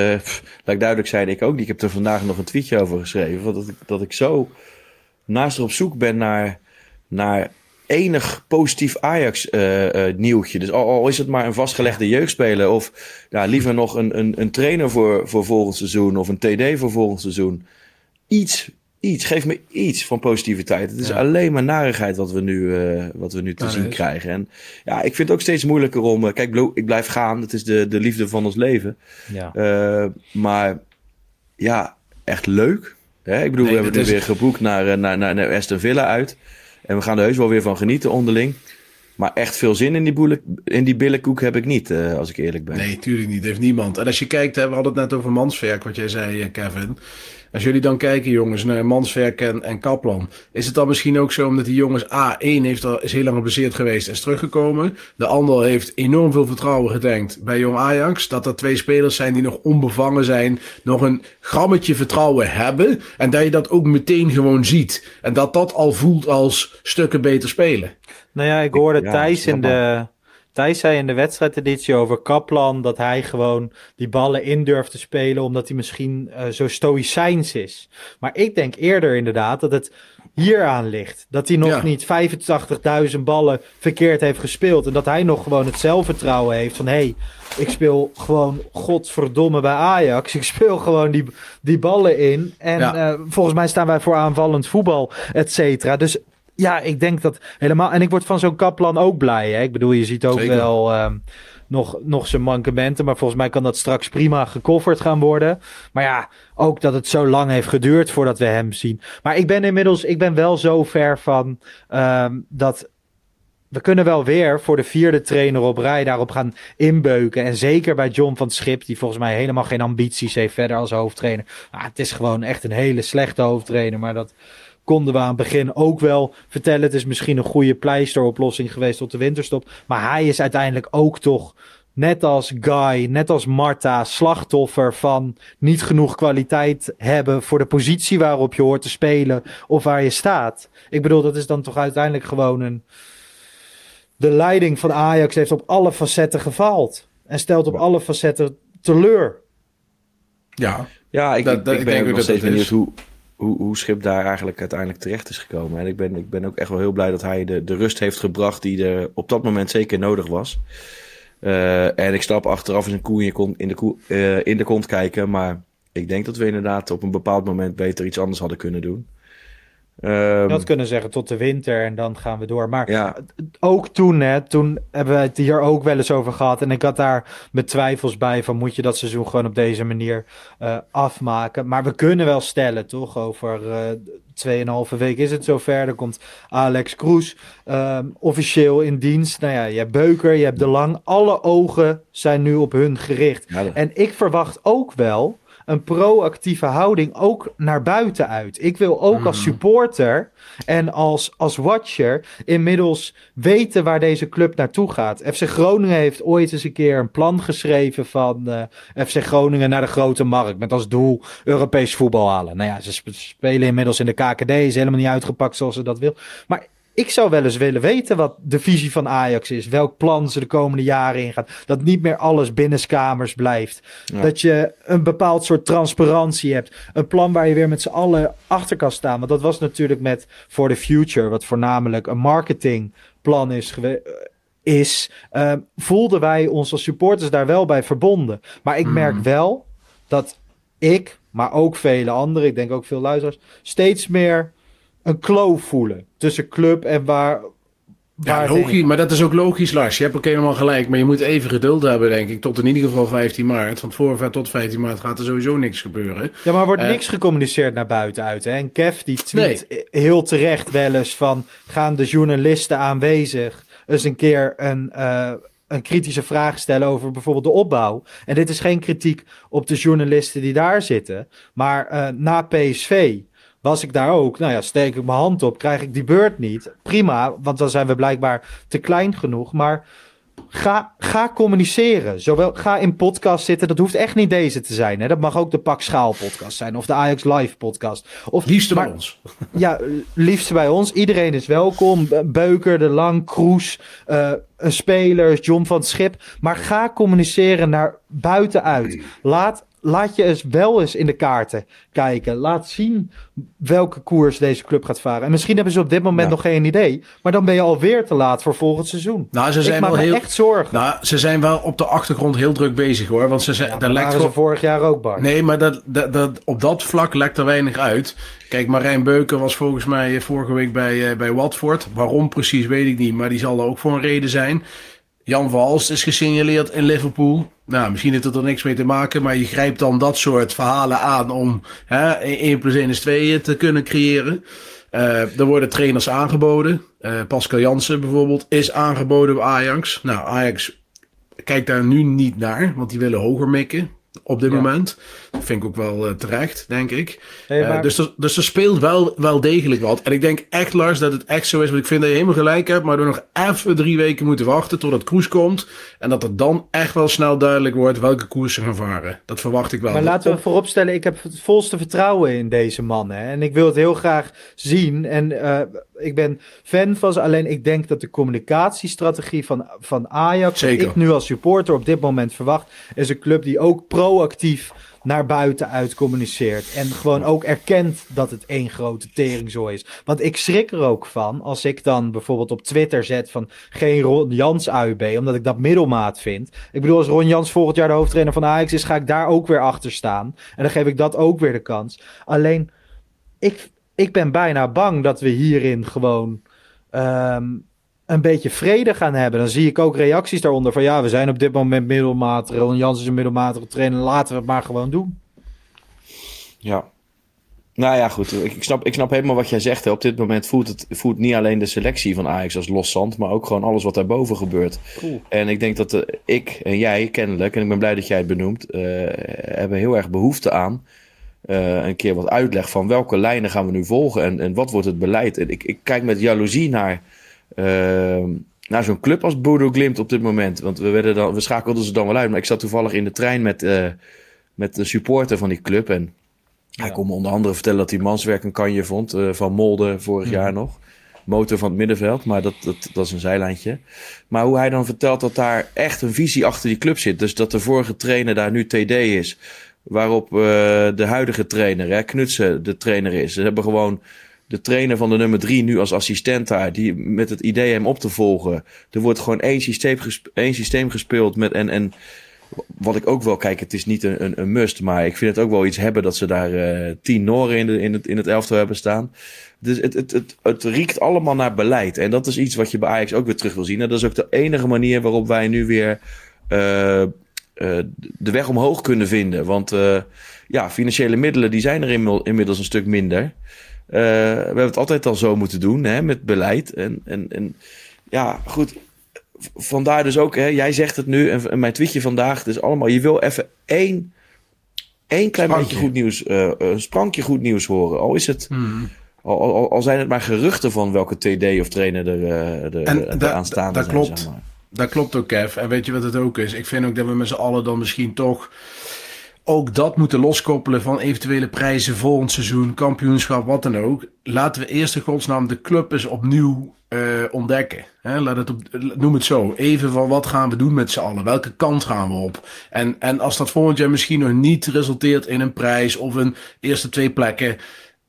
laat ik duidelijk zijn, ik ook niet. Ik heb er vandaag nog een tweetje over geschreven. Dat ik, dat ik zo naast op zoek ben naar, naar enig positief Ajax eh, eh, nieuwtje. Dus al, al, is het maar een vastgelegde jeugdspeler of ja, liever nog een, een, een trainer voor, voor volgend seizoen of een TD voor volgend seizoen. Iets, iets, geef me iets van positiviteit. Het is alleen maar narigheid wat we nu, uh, wat we nu te zien krijgen. En ja, ik vind het ook steeds moeilijker om. kijk, ik blijf gaan. Het is de, de liefde van ons leven. Ja. maar ja, echt leuk. Hè? Ik bedoel, we hebben nu weer geboekt naar, naar, naar, naar Aston Villa uit. En we gaan er heus wel weer van genieten onderling. Maar echt veel zin in die, boele, in die billenkoek heb ik niet, uh, als ik eerlijk ben. Nee, tuurlijk niet. Heeft niemand. En als je kijkt, hè, we hadden het net over Manswerk, wat jij zei, eh, Kevin. Als jullie dan kijken, jongens, naar Manswerk en, en Kaplan. Is het dan misschien ook zo omdat die jongens A1 heeft al, is heel lang geblesseerd geweest en is teruggekomen. De ander heeft enorm veel vertrouwen gedenkt bij Jong Ajax. Dat er twee spelers zijn die nog onbevangen zijn. Nog een grammetje vertrouwen hebben. En dat je dat ook meteen gewoon ziet. En dat dat al voelt als stukken beter spelen. Nou ja, ik hoorde Thijs in de Thijs zei in de wedstrijdeditie over Kaplan dat hij gewoon die ballen in durft te spelen omdat hij misschien uh, zo stoïcijns is. Maar ik denk eerder inderdaad dat het hieraan ligt. Dat hij nog niet 85.000 ballen verkeerd heeft gespeeld. En dat hij nog gewoon het zelfvertrouwen heeft van hé, hey, ik speel gewoon godverdomme bij Ajax. Ik speel gewoon die, die ballen in. En uh, volgens mij staan wij voor aanvallend voetbal, et cetera. Dus ja, ik denk dat helemaal. En ik word van zo'n Kaplan ook blij. Hè? Ik bedoel, je ziet ook wel um, nog, nog zijn mankementen. Maar volgens mij kan dat straks prima gecoverd gaan worden. Maar ja, ook dat het zo lang heeft geduurd voordat we hem zien. Maar ik ben inmiddels, ik ben wel zo ver van um, dat. We kunnen wel weer voor de vierde trainer op rij daarop gaan inbeuken. En zeker bij John van Schip, die volgens mij helemaal geen ambities heeft verder als hoofdtrainer. Ah, het is gewoon echt een hele slechte hoofdtrainer. Maar dat, konden we aan het begin ook wel vertellen. Het is misschien een goede pleisteroplossing geweest tot de winterstop. Maar hij is uiteindelijk ook toch, net als Guy, net als Marta, slachtoffer van niet genoeg kwaliteit hebben voor de positie waarop je hoort te spelen of waar je staat. Ik bedoel, dat is dan toch uiteindelijk gewoon een. De leiding van Ajax heeft op alle facetten gefaald. En stelt op alle facetten teleur. Ja, ja ik, ik, ik ben nog steeds benieuwd hoe, hoe, hoe Schip daar eigenlijk uiteindelijk terecht is gekomen. En ik ben, ik ben ook echt wel heel blij dat hij de, de rust heeft gebracht die er op dat moment zeker nodig was. Uh, en ik stap achteraf eens een koe in, de koe, uh, in de kont kijken. Maar ik denk dat we inderdaad op een bepaald moment beter iets anders hadden kunnen doen. Um, dat kunnen zeggen tot de winter en dan gaan we door. Maar ja. ook toen, hè, toen hebben we het hier ook wel eens over gehad. En ik had daar mijn twijfels bij van moet je dat seizoen gewoon op deze manier uh, afmaken. Maar we kunnen wel stellen, toch? Over uh, 2,5 week is het zover. Dan komt Alex Kroes um, officieel in dienst. Nou ja, je hebt Beuker, je hebt De Lang. Alle ogen zijn nu op hun gericht. Ja, En ik verwacht ook wel een proactieve houding ook naar buiten uit. Ik wil ook als mhm. supporter en als, als watcher inmiddels weten waar deze club naartoe gaat. FC Groningen heeft ooit eens een keer een plan geschreven van uh, eh, FC Groningen naar de grote markt. Met als doel Europees voetbal halen. Nou ja, ze spelen inmiddels in de KKD. Is helemaal niet uitgepakt zoals ze dat wil. Maar ik zou wel eens willen weten wat de visie van Ajax is. Welk plan ze de komende jaren ingaan. Dat niet meer alles binnenskamers blijft. Dat je een bepaald soort transparantie hebt. Een plan waar je weer met z'n allen achter kan staan. Want dat was natuurlijk met For the Future. Wat voornamelijk een marketingplan is is, uh, voelden wij ons als supporters daar wel bij verbonden. Maar ik merk mm. wel dat ik, maar ook vele anderen, ik denk ook veel luisteraars, steeds meer een kloof voelen tussen club en waar. waar ja, logisch, maar dat is ook logisch, Lars. Je hebt ook helemaal gelijk. Maar je moet even geduld hebben, denk ik. Tot in ieder geval 15 maart. Want voor tot 15 maart gaat er sowieso niks gebeuren. Ja, maar er wordt uh, niks gecommuniceerd naar buiten uit. Hè? En Kev die tweet heel terecht wel eens van... gaan de journalisten aanwezig eens een keer een... Uh, een kritische vraag stellen over bijvoorbeeld de opbouw. En dit is geen kritiek op de journalisten die daar zitten. Maar uh, na PSV was ik daar ook. Nou ja, steek ik mijn hand op, krijg ik die beurt niet. Prima, want dan zijn we blijkbaar te klein genoeg. Maar ga, ga communiceren. Zowel, ga in podcast zitten. Dat hoeft echt niet deze te zijn. Hè? Dat mag ook de Pak Schaal podcast zijn. Of de Ajax Live podcast. Of, liefste bij ons. [laughs] Ja, liefste bij ons. Iedereen is welkom. Beuker, De Lang, Kroes, uh, een speler, John van het Schip. Maar ga communiceren naar buitenuit. Laat laat je eens wel eens in de kaarten kijken. Laat zien welke koers deze club gaat varen. En misschien hebben ze op dit moment nog geen idee. Maar dan ben je alweer te laat voor volgend seizoen. Nou, ze zijn Ik maak wel me heel, echt zorgen. Nou, ze zijn wel op de achtergrond heel druk bezig hoor. Want ze zijn, Ja, daar waren ze vorig jaar ook, Bart. Nee, maar dat, dat, dat, op dat vlak lekt er weinig uit. Kijk, Marijn Beuken was volgens mij vorige week bij, eh, bij Watford. Waarom precies weet ik niet, maar die zal er ook voor een reden zijn. Jan Valst is gesignaleerd in Liverpool. Nou, misschien heeft het er niks mee te maken, maar je grijpt dan dat soort verhalen aan om hè, 1 plus 1 is 2 te kunnen creëren. Eh, er worden trainers aangeboden. Eh, Pascal Jansen bijvoorbeeld is aangeboden bij Ajax. Nou, Ajax kijkt daar nu niet naar, want die willen hoger mikken op dit Ja. moment. Dat vind ik ook wel eh, terecht, denk ik. Hey, Eh, dus, er, dus er speelt wel, wel degelijk wat. En ik denk echt, Lars, dat het echt zo is. Want ik vind dat je helemaal gelijk hebt. Maar we nog even drie weken moeten wachten totdat Koers komt. En dat er dan echt wel snel duidelijk wordt welke koers ze gaan varen. Dat verwacht ik wel. Maar laten we vooropstellen, ik heb het volste vertrouwen in deze man. Hè? En ik wil het heel graag zien. En eh, ik ben fan van ze. Alleen ik denk dat de communicatiestrategie van, van Ajax, Zeker. wat ik nu als supporter op dit moment verwacht, is een club die ook proactief naar buiten uit communiceert. En gewoon ook erkent dat het één grote teringzooi is. Want ik schrik er ook van als ik dan bijvoorbeeld op Twitter zet van geen Ron Jans AUB, omdat ik dat middelmaat vind. Ik bedoel, als Ron Jans volgend jaar de hoofdtrainer van Ajax is, ga ik daar ook weer achter staan. En dan geef ik dat ook weer de kans. Alleen, ik, ik ben bijna bang dat we hierin gewoon ehm, een beetje vrede gaan hebben. Dan zie ik ook reacties daaronder van ja, we zijn op dit moment middelmatig. Ron Jans is een middelmatige trainer, laten we het maar gewoon doen. Ja. Nou ja, goed. Ik, ik, snap, ik snap helemaal wat jij zegt. Hè. Op dit moment voelt het voelt niet alleen de selectie van Ajax als los zand, maar ook gewoon alles wat daarboven gebeurt. Cool. En ik denk dat ik en jij kennelijk, en ik ben blij dat jij het benoemt, eh, hebben heel erg behoefte aan eh, een keer wat uitleg van welke lijnen gaan we nu volgen en, en wat wordt het beleid. En ik, ik kijk met jaloezie naar, naar zo'n club als Bodo Glimt op dit moment. Want we, werden dan, we schakelden ze dan wel uit, maar ik zat toevallig in de trein met, eh, met de supporter van die club en hij kon me onder andere vertellen dat hij manswerk een kanje vond eh, van Molde vorig jaar nog. Motor van het middenveld, maar dat, dat, dat is een zijlijntje. Maar hoe hij dan vertelt dat daar echt een visie achter die club zit. Dus dat de vorige trainer daar nu TD is. Waarop eh, de huidige trainer, hè, Knutsen, de trainer is. Ze hebben gewoon de trainer van de nummer drie nu als assistent daar. Die met het idee hem op te volgen. Er wordt gewoon één systeem, gesp- één systeem gespeeld. Met, en, en wat ik ook wel, kijk, het is niet een, een, must, maar ik vind het ook wel iets hebben dat ze daar eh, tien Noren in, de, in, het, in het elftal hebben staan. Dus het, het, het, het riekt allemaal naar beleid. En dat is iets wat je bij Ajax ook weer terug wil zien. En dat is ook de enige manier waarop wij nu weer eh, eh, de weg omhoog kunnen vinden. Want ja, financiële middelen die zijn er inmiddels een stuk minder. Eh, we hebben het altijd al zo moeten doen hè, met beleid. En, en, en ja, goed. Vandaar dus ook, hè, jij zegt het nu en, en mijn tweetje vandaag. Dus allemaal, je wil even één, één klein Sprankje. beetje goed nieuws, eh, een sprankje goed nieuws horen. Al is het, Hmm. al, al, al zijn het maar geruchten van welke TD of trainer er, eh, er, En er da- aanstaande zijn. klopt. zeg maar. Dat klopt ook, Kev. En weet je wat het ook is? Ik vind ook dat we met z'n allen dan misschien toch ook dat moeten loskoppelen van eventuele prijzen volgend seizoen, kampioenschap, wat dan ook. Laten we eerst in godsnaam de club eens opnieuw eh, ontdekken. Hè? Laat het op, noem het zo. Even van wat gaan we doen met z'n allen? Welke kant gaan we op? En, en als dat volgend jaar misschien nog niet resulteert in een prijs of een eerste twee plekken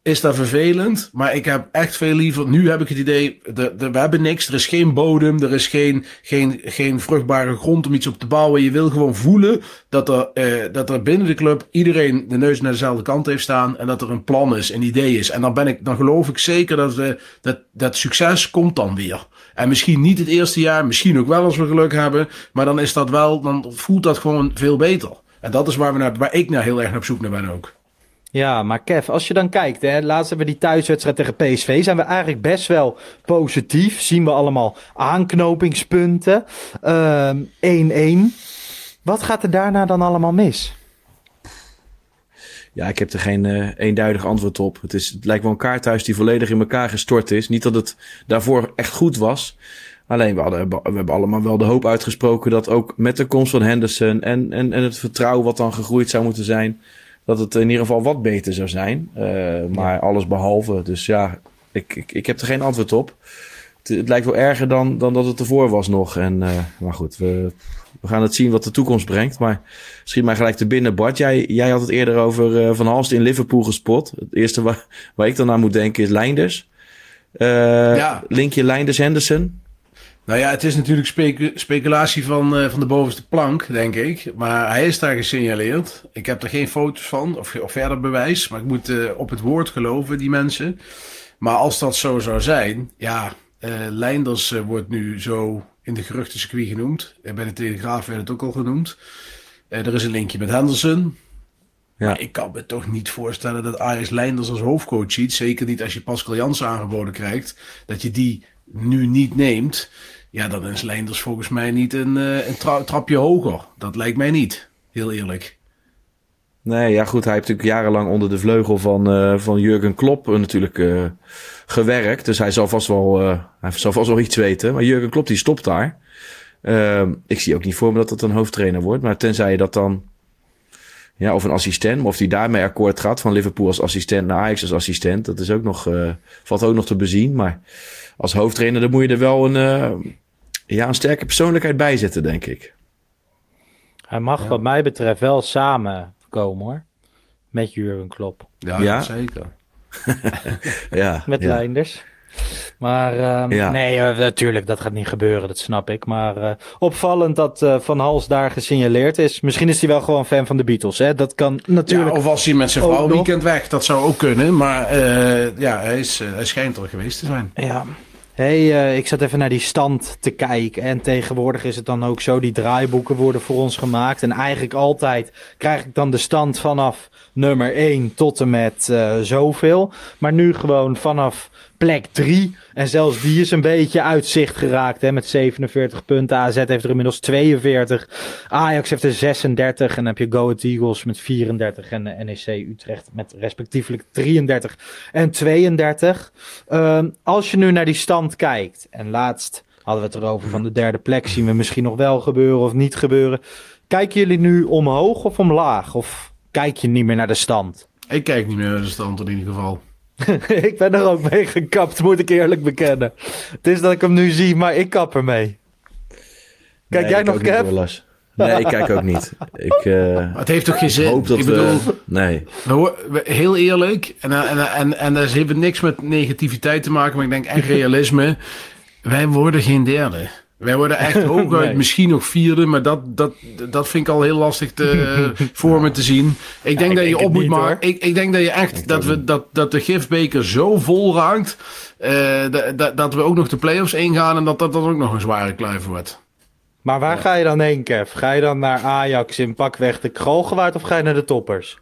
is dat vervelend. Maar ik heb echt veel liever. Nu heb ik het idee. De, de, we hebben niks. Er is geen bodem. Er is geen, geen, geen vruchtbare grond om iets op te bouwen. Je wil gewoon voelen dat er, eh, dat er binnen de club iedereen de neus naar dezelfde kant heeft staan. En dat er een plan is, een idee is. En dan, ben ik, dan geloof ik zeker dat, we, dat dat succes komt dan weer. En misschien niet het eerste jaar. Misschien ook wel als we geluk hebben. Maar dan is dat wel. Dan voelt dat gewoon veel beter. En dat is waar, we naar, waar ik naar heel erg op zoek naar ben ook. Ja, maar Kev, als je dan kijkt, hè, laatst hebben we die thuiswedstrijd tegen PSV, zijn we eigenlijk best wel positief. Zien we allemaal aanknopingspunten. Ehm, 1-1. Wat gaat er daarna dan allemaal mis? Ja, ik heb er geen eh, eenduidig antwoord op. Het, is, het lijkt wel een kaarthuis die volledig in elkaar gestort is. Niet dat het daarvoor echt goed was. Alleen we, hadden, we hebben allemaal wel de hoop uitgesproken dat ook met de komst van Henderson en, en, en het vertrouwen wat dan gegroeid zou moeten zijn, dat het in ieder geval wat beter zou zijn. Eh, maar alles behalve. Dus ja, ik, ik, ik heb er geen antwoord op. Het, het lijkt wel erger dan, dan dat het ervoor was nog. En, eh, maar goed, we, we gaan het zien wat de toekomst brengt. Maar misschien maar gelijk te binnen. Bart, jij, jij had het eerder over uh, Van Halst in Liverpool gespot. Het eerste waar, [laughs] waar ik dan aan moet denken is Leinders. Uh, ja. Linkje Leinders-Henderson. Nou ja, het is natuurlijk specu speculatie van, uh, van de bovenste plank, denk ik. Maar hij is daar gesignaleerd. Ik heb er geen foto's van of, of verder bewijs. Maar ik moet uh, op het woord geloven, die mensen. Maar als dat zo zou zijn, ja, uh, Leinders wordt nu zo in de geruchtencircuit genoemd. bij de Telegraaf werd het ook al genoemd. er is een linkje met Henderson. Ja. Maar ik kan me toch niet voorstellen dat Ajax Leinders als hoofdcoach ziet. Zeker niet als je Pascal Jansen aangeboden krijgt. Dat je die nu niet neemt. Ja, dan is Leinders volgens mij niet een, uh, een tra trapje hoger. Dat lijkt mij niet, heel eerlijk. Nee, ja goed, hij heeft natuurlijk jarenlang onder de vleugel van, uh, van Jurgen Klopp uh, natuurlijk gewerkt. Dus hij zal vast wel, hij zal vast wel iets weten. Maar Jurgen Klopp die stopt daar. Ehm, ik zie ook niet voor me dat dat een hoofdtrainer wordt. Maar tenzij je dat dan, ja, of een assistent, of die daarmee akkoord gaat van Liverpool als assistent naar Ajax als assistent. Dat is ook nog, valt ook nog te bezien. Maar als hoofdtrainer dan moet je er wel een ja, een sterke persoonlijkheid bijzetten, denk ik. Hij mag wat mij betreft wel samen komen hoor. Met Jurgen Klopp. Ja, ja? zeker. [laughs] ja, Met ja. Leinders. Maar uh, nee, uh, natuurlijk, dat gaat niet gebeuren, dat snap ik. Maar uh, opvallend dat Van Hals daar gesignaleerd is. Misschien is hij wel gewoon fan van de Beatles, hè? Dat kan natuurlijk. Ja, of was hij met zijn vrouw weekend weg, dat zou ook kunnen. Maar ja, hij, is, hij schijnt er geweest te zijn. Ja, hey, uh, ik zat even naar die stand te kijken. En tegenwoordig is het dan ook zo, die draaiboeken worden voor ons gemaakt. En eigenlijk altijd krijg ik dan de stand vanaf nummer 1 tot en met uh, zoveel. Maar nu gewoon vanaf plek 3. En zelfs die is een beetje uitzicht geraakt hè, met 47 punten. AZ heeft er inmiddels 42. Ajax heeft er 36. En dan heb je Go Ahead Eagles met 34. En de NEC Utrecht met respectievelijk 33 en 32. Uh, als je nu naar die stand kijkt. En laatst hadden we het erover van de derde plek. Zien we misschien nog wel gebeuren of niet gebeuren. Kijken jullie nu omhoog of omlaag? Of kijk je niet meer naar de stand? Ik kijk niet meer naar de stand in ieder geval. [laughs] ik ben er ook mee gekapt, moet ik eerlijk bekennen. Het is dat ik hem nu zie, maar ik kap ermee. Kijk nee, jij nog, Kev? Nee, ik kijk ook niet. [laughs] Ik, uh, het heeft toch geen zin? Hoop dat ik bedoel, we, nee. We, heel eerlijk, en, en, en, en dat heeft niks met negativiteit te maken, maar ik denk echt realisme. wij worden geen derde. Wij worden echt [laughs] hooguit nee. misschien nog vierde, maar dat, dat, dat vind ik al heel lastig te, [laughs] voor me te zien. Ik denk ja, dat je op moet maken. Ik, ik denk dat je echt ik dat, we, dat, dat de gifbeker zo vol raakt. Uh, dat, dat we ook nog de play-offs ingaan en dat dat dan ook nog een zware kluif wordt. Maar waar ja. ga je dan heen, Kev? Ga je dan naar Ajax in pakweg de Kralgewaard of ga je naar de toppers?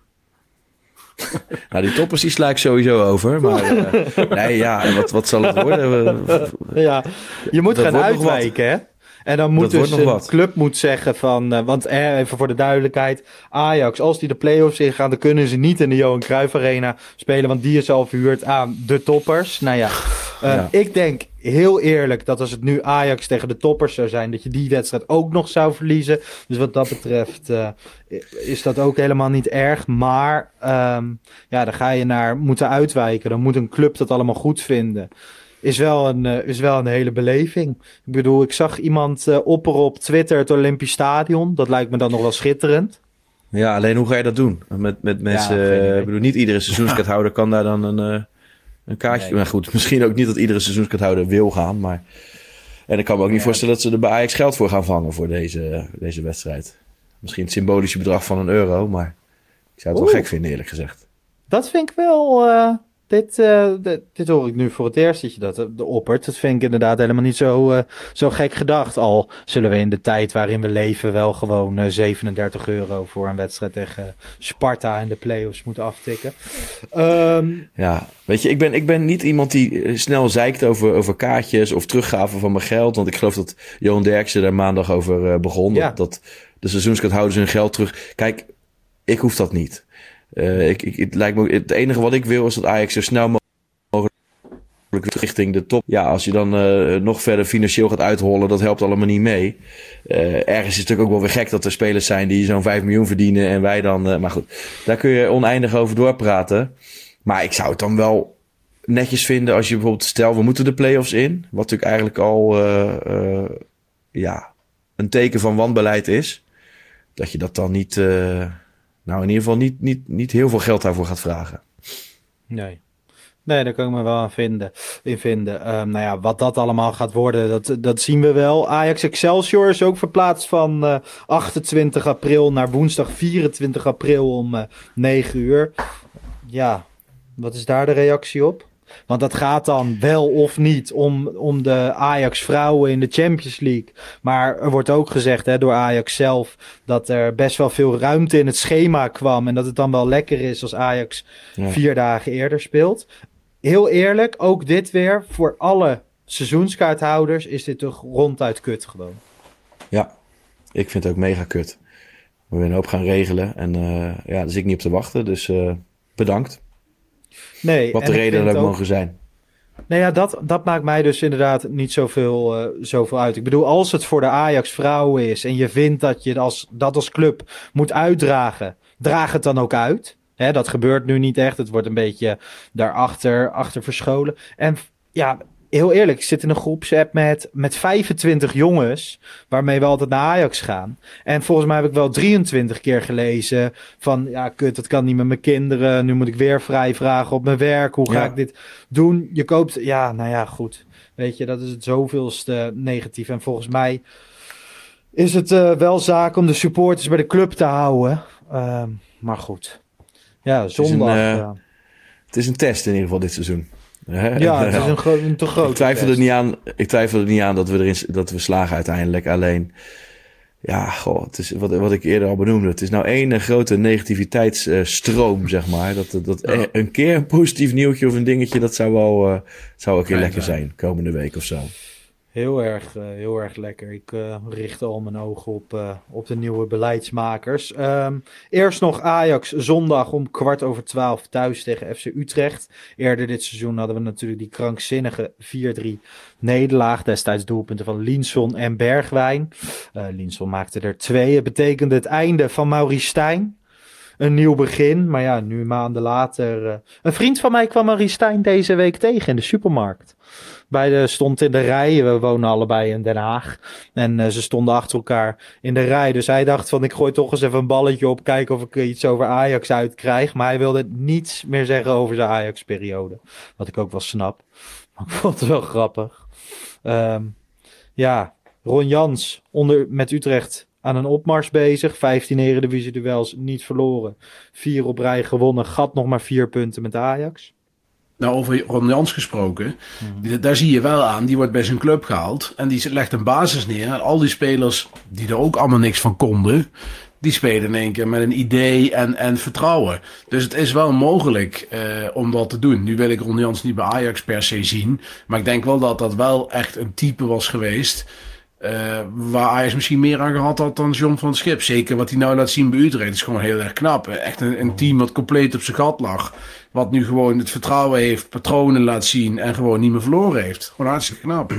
[laughs] nou, die toppers die sla ik sowieso over. Maar uh, [laughs] nee, ja, wat, wat zal het worden? ja, je moet gaan uitwijken, hè? En dan moet dus een club moet zeggen van, uh, want eh, even voor de duidelijkheid, Ajax, als die de play-offs ingaan, dan kunnen ze niet in de Johan Cruijff Arena spelen, want die is al verhuurd aan de toppers. Nou ja, uh, ja. ik denk heel eerlijk dat als het nu Ajax tegen de toppers zou zijn, dat je die wedstrijd ook nog zou verliezen. Dus wat dat betreft uh, is dat ook helemaal niet erg. Maar um, ja, dan ga je naar moeten uitwijken. Dan moet een club dat allemaal goed vinden is wel een, uh, is wel een hele beleving. Ik bedoel, ik zag iemand uh, opperen op Twitter het Olympisch Stadion. Dat lijkt me dan nog wel schitterend. Ja, alleen hoe ga je dat doen? Met, met mensen, ja, ik bedoel, niet iedere [laughs] seizoenskaarthouder kan daar dan een, uh, een kaartje... Nee. Maar goed, misschien ook niet dat iedere seizoenskaarthouder wil gaan, maar... En ik kan me ook niet ja. voorstellen dat ze er bij Ajax geld voor gaan vangen voor deze, deze wedstrijd. Misschien het symbolische bedrag van een euro, maar ik zou het Oeh. wel gek vinden eerlijk gezegd. Dat vind ik wel... Dit, uh, dit, dit, hoor ik nu voor het eerst dat je dat de oppert. Dat vind ik inderdaad helemaal niet zo, uh, zo gek gedacht. Al zullen we in de tijd waarin we leven wel gewoon uh, 37 euro voor een wedstrijd tegen Sparta in de play-offs moeten aftikken. Um, ja, weet je, ik ben, ik ben niet iemand die snel zeikt over, over kaartjes of teruggaven van mijn geld. Want ik geloof dat Johan Derksen daar maandag over begon. Ja. Dat, dat de seizoenskaarthouders hun geld terug... Kijk, ik hoef dat niet. Uh, ik, het, lijkt me, het enige wat ik wil is dat Ajax zo snel mogelijk richting de top. Ja, als je dan uh, nog verder financieel gaat uithollen, dat helpt allemaal niet mee. Uh, ergens is het natuurlijk ook wel weer gek dat er spelers zijn die zo'n 5 miljoen verdienen en wij dan. maar goed, daar kun je oneindig over doorpraten. Maar ik zou het dan wel netjes vinden als je bijvoorbeeld stel, we moeten de play-offs in. Wat natuurlijk eigenlijk al, ja, een teken van wanbeleid is, dat je dat dan niet, nou in ieder geval niet, niet, niet heel veel geld daarvoor gaat vragen. Nee. Nee, daar kan ik me wel aan vinden, in vinden. Um, nou ja, wat dat allemaal gaat worden, dat, dat zien we wel. Ajax Excelsior is ook verplaatst van uh, 28 april naar woensdag 24 april om uh, 9 uur. Ja, wat is daar de reactie op? Want dat gaat dan wel of niet om, om de Ajax vrouwen in de Champions League. Maar er wordt ook gezegd hè, door Ajax zelf dat er best wel veel ruimte in het schema kwam. En dat het dan wel lekker is als Ajax ja. vier dagen eerder speelt. Heel eerlijk, ook dit weer voor alle seizoenskaarthouders is dit toch ronduit kut gewoon. Ja, ik vind het ook mega kut. We willen een hoop gaan regelen en uh, ja, daar zit ik niet op te wachten. Dus uh, bedankt. Nee, Wat de reden ook, ook mogen zijn. Nou ja, dat, dat maakt mij dus inderdaad niet zoveel, uh, zoveel uit. Ik bedoel, als het voor de Ajax vrouwen is en je vindt dat je als, dat als club moet uitdragen, draag het dan ook uit. Hè, dat gebeurt nu niet echt. Het wordt een beetje daarachter achter verscholen. En ja, heel eerlijk, ik zit in een groepsapp met, met 25 jongens. waarmee we altijd naar Ajax gaan. En volgens mij heb ik wel 23 keer gelezen. van ja, kut, dat kan niet met mijn kinderen. Nu moet ik weer vrij vragen op mijn werk. Hoe ga ja. ik dit doen? Je koopt. Ja, nou ja, goed. Weet je, dat is het zoveelste negatief. En volgens mij is het uh, wel zaak om de supporters bij de club te houden. Uh, maar goed. Ja, zondag. Het is, een, uh, ja. het is een test in ieder geval dit seizoen. Ja, het is een, gro een te groot. Ik twijfel, er niet aan, ik twijfel er niet aan dat we, erin, dat we slagen uiteindelijk. Alleen, ja, goh, het is wat, wat ik eerder al benoemde. Het is nou één grote negativiteitsstroom, zeg maar. Dat, dat ja. een keer een positief nieuwtje of een dingetje, dat zou wel, uh, zou ook heel lekker zijn. Komende week of zo. Heel erg, uh, heel erg lekker. Ik uh, richt al mijn ogen op, uh, op de nieuwe beleidsmakers. Um, eerst nog Ajax zondag om kwart over twaalf thuis tegen FC Utrecht. Eerder dit seizoen hadden we natuurlijk die krankzinnige 4-3 nederlaag. Destijds doelpunten van Linson en Bergwijn. Linson maakte er twee. Het betekende het einde van Maurice Stijn een nieuw begin. Maar ja, nu maanden later. Uh, een vriend van mij kwam Marie Stijn deze week tegen in de supermarkt. Bij de, stond in de rij. We wonen allebei in Den Haag. En uh, ze stonden achter elkaar in de rij. Dus hij dacht van ik gooi toch eens even een balletje op. Kijken of ik iets over Ajax uitkrijg. Maar hij wilde niets meer zeggen over zijn Ajax periode. Wat ik ook wel snap. [laughs] Maar ik vond het wel grappig. Um, ja, Ron Jans onder, met Utrecht aan een opmars bezig. 15 Eredivisie duels niet verloren. Vier op rij gewonnen. Gat nog maar vier punten met Ajax. Nou, over Ron Jans gesproken. Mm. Daar zie je wel aan. Die wordt bij zijn club gehaald. En die legt een basis neer. En al die spelers die er ook allemaal niks van konden. Die spelen in één keer met een idee en, en vertrouwen. Dus het is wel mogelijk uh, om dat te doen. Nu wil ik Ron Jans niet bij Ajax per se zien. Maar ik denk wel dat dat wel echt een type was geweest uh, waar Ajax misschien meer aan gehad had dan John van het Schip. Zeker wat hij nou laat zien bij Utrecht is gewoon heel erg knap. Echt een, een, team wat compleet op zijn gat lag. Wat nu gewoon het vertrouwen heeft, patronen laat zien en gewoon niet meer verloren heeft. Gewoon hartstikke knap.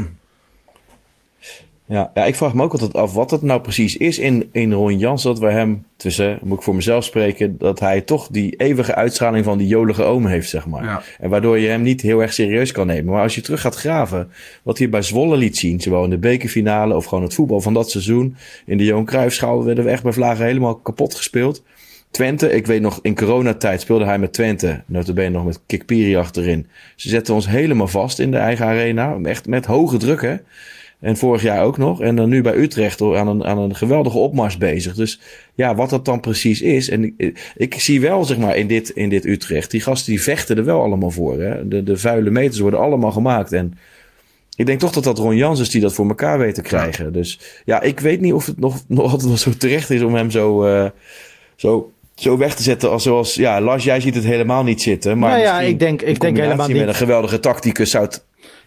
Ja, ja, ik vraag me ook altijd af wat het nou precies is in, in Ron Jans. Dat we hem, tussen, moet ik voor mezelf spreken, dat hij toch die eeuwige uitstraling van die jolige oom heeft, zeg maar. Ja. En waardoor je hem niet heel erg serieus kan nemen. Maar als je terug gaat graven, wat hij bij Zwolle liet zien, zowel in de bekerfinale of gewoon het voetbal van dat seizoen. In de Johan Cruijffschaal werden we echt bij Vlagen helemaal kapot gespeeld. Twente, ik weet nog, in coronatijd speelde hij met Twente. Notabene nog met Kikpiri achterin. Ze zetten ons helemaal vast in de eigen arena. Echt met hoge druk, hè. En vorig jaar ook nog. En dan nu bij Utrecht aan een, aan een geweldige opmars bezig. Dus ja, wat dat dan precies is. En ik, ik zie wel, zeg maar, in dit, in dit Utrecht. Die gasten die vechten er wel allemaal voor. Hè? De, de vuile meters worden allemaal gemaakt. En ik denk toch dat dat Ron Jans is die dat voor elkaar weet te krijgen. Dus ja, ik weet niet of het nog, [laughs] nog altijd wel zo terecht is om hem zo, uh, zo zo weg te zetten als zoals ja Lars jij ziet het helemaal niet zitten maar nou ja ik denk ik denk helemaal niet met een geweldige tacticus zou het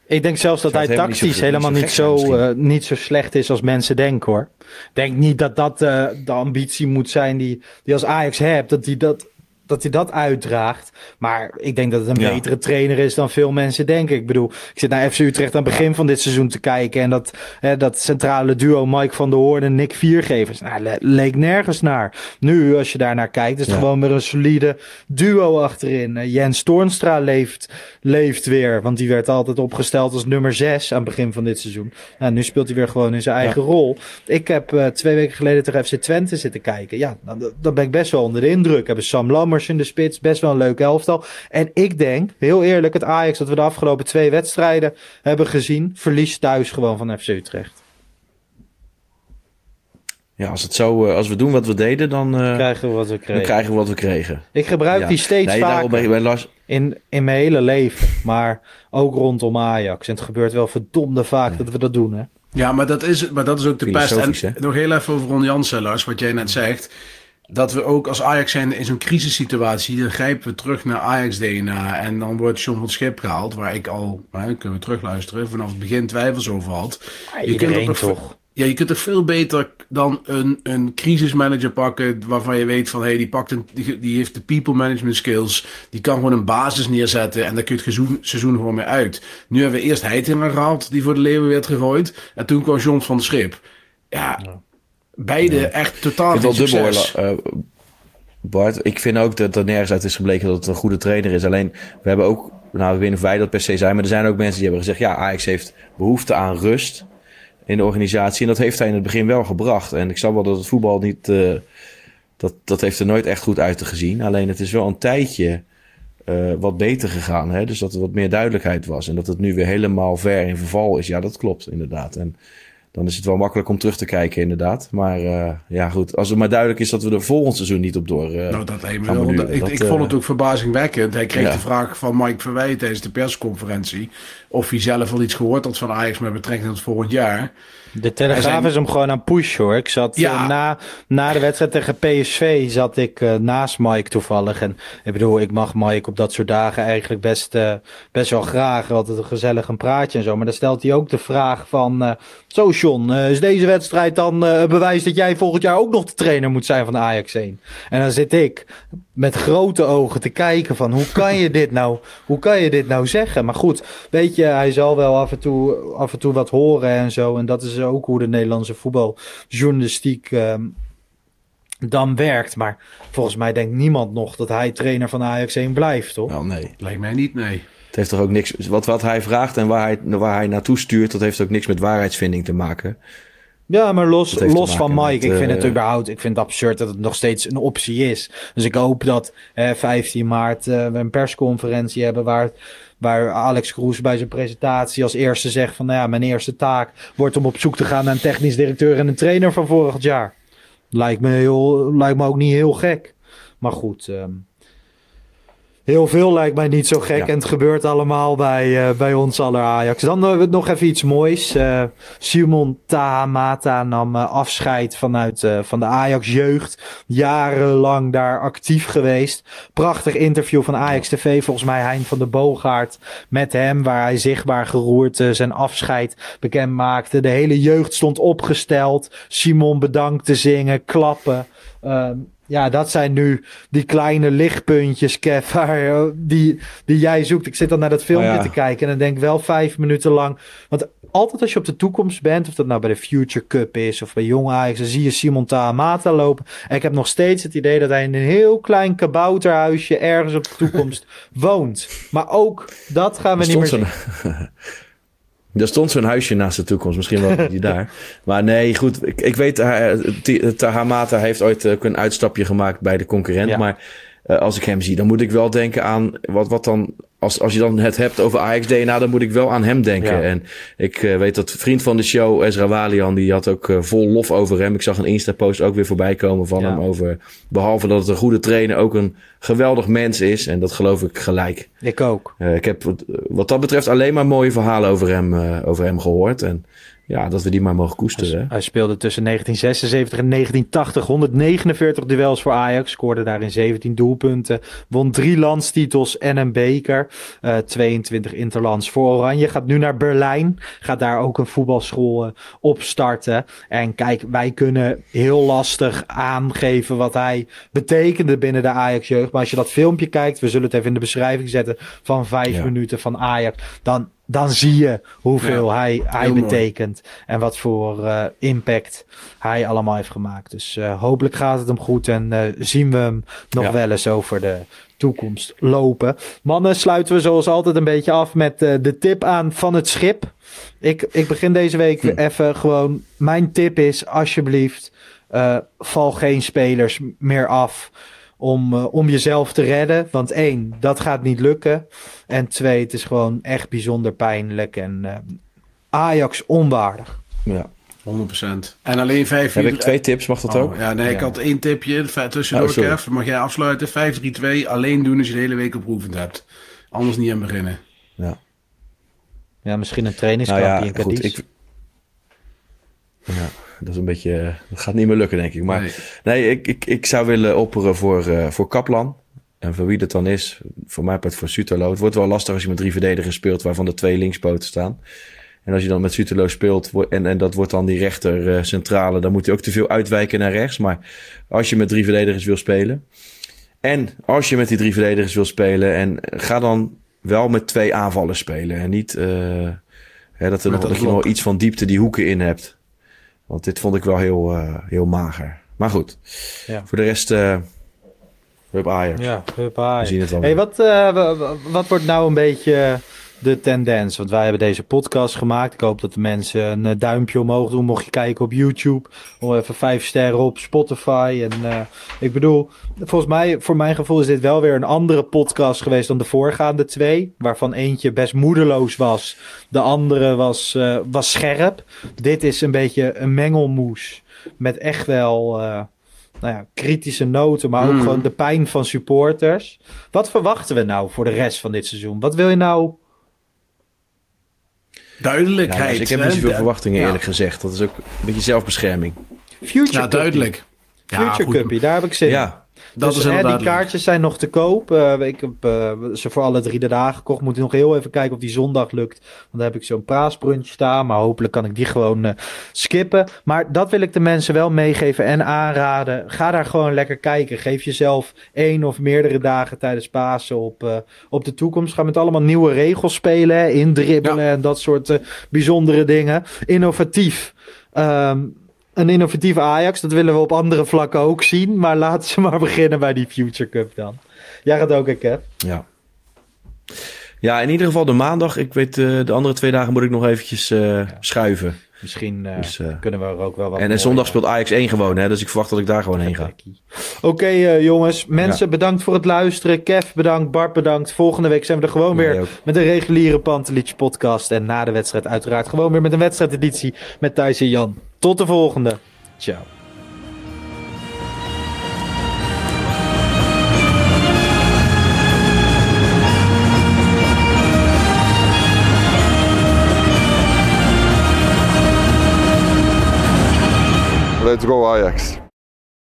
ik denk zelfs dat hij tactisch helemaal niet zo, niet, zo, uh, niet zo slecht is als mensen denken hoor. Ik denk niet dat dat uh, de ambitie moet zijn die, die als Ajax hebt. Dat hij dat dat hij dat uitdraagt. Maar ik denk dat het een Ja. betere trainer is dan veel mensen denken. Ik bedoel, ik zit naar FC Utrecht aan het begin van dit seizoen te kijken. En dat, hè, dat centrale duo Mike van der Hoorn en Nick Viergevers. Nou, le- leek nergens naar. Nu, als je daar naar kijkt, is het Ja. gewoon weer een solide duo achterin. Eh, Jens Toornstra leeft, leeft weer. Want die werd altijd opgesteld als nummer 6 aan het begin van dit seizoen. Nou, nu speelt hij weer gewoon in zijn eigen rol. Ik heb eh, twee weken geleden tegen FC Twente zitten kijken. Ja, dan, dan ben ik best wel onder de indruk. Hebben Sam Lammers in de spits, best wel een leuk elftal. En ik denk, heel eerlijk, het Ajax dat we de afgelopen twee wedstrijden hebben gezien, verliest thuis gewoon van FC Utrecht. Ja, als, het zo, eh, als we doen wat we deden, dan, eh, Krijgen we wat we dan kregen. krijgen we wat we kregen. Ik gebruik Ja. die steeds Nee, vaker. bij Lars. in, in mijn hele leven. Maar ook rondom Ajax. En het gebeurt wel verdomde vaak dat we dat doen, hè? Ja, maar dat is, maar dat is ook de pest. En hè? nog heel even over Ron Jansen, Lars, wat jij net zegt. Dat we ook als Ajax zijn in zo'n crisissituatie, dan grijpen we terug naar Ajax-DNA. En dan wordt John van het Schip gehaald, waar ik al, hè, kunnen we terugluisteren, vanaf het begin twijfels over had. Je kunt nog- toch? Ja, je kunt er veel beter dan een, een crisismanager pakken waarvan je weet van hé, hey, die, pakt een, die, die heeft de people management skills. Die kan gewoon een basis neerzetten en daar kun je het seizoen, seizoen gewoon mee uit. Nu hebben we eerst Heitinga gehaald, die voor de leeuwen werd gegooid. En toen kwam John van Schip. Ja, beide echt totaal Ik geen wel dubbel, succes. hoor, eh, Bart. Ik vind ook dat er nergens uit is gebleken dat het een goede trainer is. Alleen, we hebben ook, nou, ik weet niet of wij dat per se zijn, maar er zijn ook mensen die hebben gezegd, ja, Ajax heeft behoefte aan rust in de organisatie. En dat heeft hij in het begin wel gebracht. En ik snap wel dat het voetbal niet, eh, dat, dat heeft er nooit echt goed uitgezien. Alleen, het is wel een tijdje eh, wat beter gegaan. Hè? Dus dat er wat meer duidelijkheid was. En dat het nu weer helemaal ver in verval is. Ja, dat klopt inderdaad. En dan is het wel makkelijk om terug te kijken, inderdaad. Maar eh, ja, goed. Als het maar duidelijk is dat we er volgend seizoen niet op door. eh, Nou, dat me wel- ik, Dat, ik eh, vond het ook verbazingwekkend. Hij kreeg ja. de vraag van Mike Verwij tijdens de persconferentie. Of hij zelf al iets gehoord had van Ajax met betrekking tot volgend jaar. De Telegraaf is hem gewoon aan push hoor. Ik zat Ja. eh, na, na de wedstrijd tegen PSV zat ik eh, naast Mike toevallig. En ik bedoel, ik mag Mike op dat soort dagen eigenlijk best, eh, best wel graag. Altijd een gezellig een praatje en zo. Maar dan stelt hij ook de vraag van... zo John, is deze wedstrijd dan bewijs dat jij volgend jaar ook nog de trainer moet zijn van de Ajax 1? En dan zit ik met grote ogen te kijken van hoe kan je dit nou, hoe kan je dit nou zeggen? Maar goed, weet je, hij zal wel af en toe, af en toe wat horen en zo. En dat is ook hoe de Nederlandse voetbaljournalistiek ehm, dan werkt. Maar volgens mij denkt niemand nog dat hij trainer van Ajax 1 blijft, toch? Wel, nee. Lijkt mij niet, nee. Het heeft toch ook niks. Wat, wat hij vraagt en waar hij, waar hij naartoe stuurt, dat heeft ook niks met waarheidsvinding te maken. Ja, maar los, los van Mike. met, ik vind eh, het überhaupt ik vind het absurd dat het nog steeds een optie is. Dus ik hoop dat eh, 15 maart eh, we een persconferentie hebben waar, waar Alex Kroes bij zijn presentatie als eerste zegt van nou ja, mijn eerste taak wordt om op zoek te gaan naar een technisch directeur en een trainer van vorig jaar. Lijkt me, heel, lijkt me ook niet heel gek. Maar goed, ehm, heel veel lijkt mij niet zo gek. Ja. En het gebeurt allemaal bij, eh, bij ons aller Ajax. Dan eh, nog even iets moois. Eh, Simon Tahamata nam eh, afscheid vanuit van de Ajax jeugd. Jarenlang daar actief geweest. Prachtig interview van Ajax TV. Volgens mij Hein van der Boogaard met hem. Waar hij zichtbaar geroerd zijn afscheid bekend maakte. De hele jeugd stond opgesteld. Simon bedankt te zingen, klappen. Ja, dat zijn nu die kleine lichtpuntjes, Kev, [laughs] waar, eh, die, die jij zoekt. Ik zit dan naar dat filmpje Oh ja. te kijken en dan denk ik wel vijf minuten lang. Want altijd als je op de toekomst bent, of dat nou bij de Future Cup is of bij Jong Ajax, dan zie je Simon Tahamata lopen. En ik heb nog steeds het idee dat hij in een heel klein kabouterhuisje ergens op de toekomst [laughs] woont. Maar ook dat gaan we niet meer zien. [laughs] Er stond zo'n huisje naast de toekomst. Misschien wel die daar. [laughs] Maar nee, goed. Ik, ik weet, eh, Tahamata heeft ooit eh, ook een uitstapje gemaakt bij de concurrent. Ja. Maar eh, als ik hem zie, dan moet ik wel denken aan wat, wat dan. Als, als je dan het hebt over Ajax DNA, dan moet ik wel aan hem denken. Ja. En ik eh, weet dat vriend van de show, Ezra Walian, die had ook eh, vol lof over hem. Ik zag een Insta-post ook weer voorbij komen van Ja. hem over. Behalve dat het een goede trainer, ook een geweldig mens is. En dat geloof ik gelijk. Ik ook. Ik heb wat, wat dat betreft alleen maar mooie verhalen over hem, over hem gehoord. En ja, dat we die maar mogen koesteren. hè. Hij speelde tussen 1976 en 1980 149 duels voor Ajax. Scoorde daarin 17 doelpunten. Won drie landstitels en een beker. Eh, 22 interlands voor Oranje. Gaat nu naar Berlijn. Gaat daar ook een voetbalschool eh, opstarten. En kijk, wij kunnen heel lastig aangeven wat hij betekende binnen de Ajax-jeugd. Maar als je dat filmpje kijkt, we zullen het even in de beschrijving zetten, van vijf Ja. minuten van Ajax. Dan, dan zie je hoeveel hij, hij mooi. betekent. En wat voor eh, impact hij allemaal heeft gemaakt. Dus eh, hopelijk gaat het hem goed en eh, zien we hem nog Ja. wel eens over de toekomst lopen. Mannen, sluiten we zoals altijd een beetje af met de tip aan van het schip. Ik, ik begin deze week Hm. even gewoon. Mijn tip is alsjeblieft, val geen spelers meer af. Om, eh, om jezelf te redden. Want één, dat gaat niet lukken. En twee, het is gewoon echt bijzonder pijnlijk. En eh, Ajax onwaardig. Ja. 100%. En alleen 5 Heb ik twee tips, mag dat Oh, ook? ja, nee, ik Ja. had één tipje tussendoor, Oh. Kev. Mag jij afsluiten? 5-3-2, alleen doen als je de hele week oproevend hebt. Anders niet aan beginnen. Ja, misschien een Nou trainingskampje ja, in goed. Ik... Ja, dat is een beetje... Dat gaat niet meer lukken, denk ik. Maar Nee. nee, ik, ik, ik zou willen opperen voor, eh, voor Kaplan. En voor wie dat dan is, voor mij part voor Sutalo. Het wordt wel lastig als je met drie verdedigers speelt, waarvan de twee linkspoten staan. En als je dan met Sutalo speelt en, en dat wordt dan die rechter eh, centrale, dan moet hij ook te veel uitwijken naar rechts. Maar als je met drie verdedigers wil spelen. En als je met die drie verdedigers wil spelen, en ga dan wel met twee aanvallers spelen. En niet eh, hè, dat, er nog, dat dat je nog iets van diepte die hoeken in hebt. Want dit vond ik wel heel, eh, heel mager. Maar goed, Ja. voor de rest, eh Hup Ajax. Ja, We Ajax. zien het wel. Hey, wat, eh, wa- wa- wat wordt nou een beetje de tendens? Want wij hebben deze podcast gemaakt. Ik hoop dat de mensen een eh, duimpje omhoog doen. Mocht je kijken op YouTube. Of even vijf sterren op Spotify. En eh, ik bedoel, volgens mij, voor mijn gevoel is dit wel weer een andere podcast geweest dan de voorgaande twee. Waarvan eentje best moedeloos was. De andere was, eh, was scherp. Dit is een beetje een mengelmoes. Met echt wel... nou ja, kritische noten, maar ook Mm. gewoon de pijn van supporters. Wat verwachten we nou voor de rest van dit seizoen? Wat wil je nou? Duidelijkheid. Ja, dus ik heb niet zoveel Ja. verwachtingen Ja. eerlijk gezegd. Dat is ook een beetje zelfbescherming. Future Ja, Cuppie. duidelijk. Ja, Future. Cuppie, daar heb ik zin in. Ja, Dat dus, is hè, die kaartjes zijn nog te koop. Eh, ik heb eh, ze voor alle drie de dagen gekocht. Moet nog heel even kijken of die zondag lukt. Want dan heb ik zo'n praasbrunch staan. Maar hopelijk kan ik die gewoon eh, skippen. Maar dat wil ik de mensen wel meegeven en aanraden. Ga daar gewoon lekker kijken. Geef jezelf één of meerdere dagen tijdens Pasen op, op de toekomst. Ga met allemaal nieuwe regels spelen. Indribbelen en dat soort bijzondere dingen. Innovatief. Ehm, een innovatieve Ajax, dat willen we op andere vlakken ook zien. Maar laten ze maar beginnen bij die Future Cup dan. Jij gaat ook, hè, Kev? ja. Ja, in ieder geval de maandag. Ik weet, eh, de andere twee dagen moet ik nog eventjes eh, schuiven. Misschien eh, Dus, eh, kunnen we er ook wel wat En, en zondag speelt Ajax 1 gewoon, hè. Dus ik verwacht dat ik daar gewoon heen ga. Oké, eh, jongens. Mensen, bedankt voor het luisteren. Kev, bedankt. Bart, bedankt. Volgende week zijn we er gewoon weer ook. met een reguliere Pantelic podcast. En na de wedstrijd uiteraard gewoon weer met een wedstrijdeditie met Thijs en Jan. Tot de volgende. Ciao. Let's go Ajax.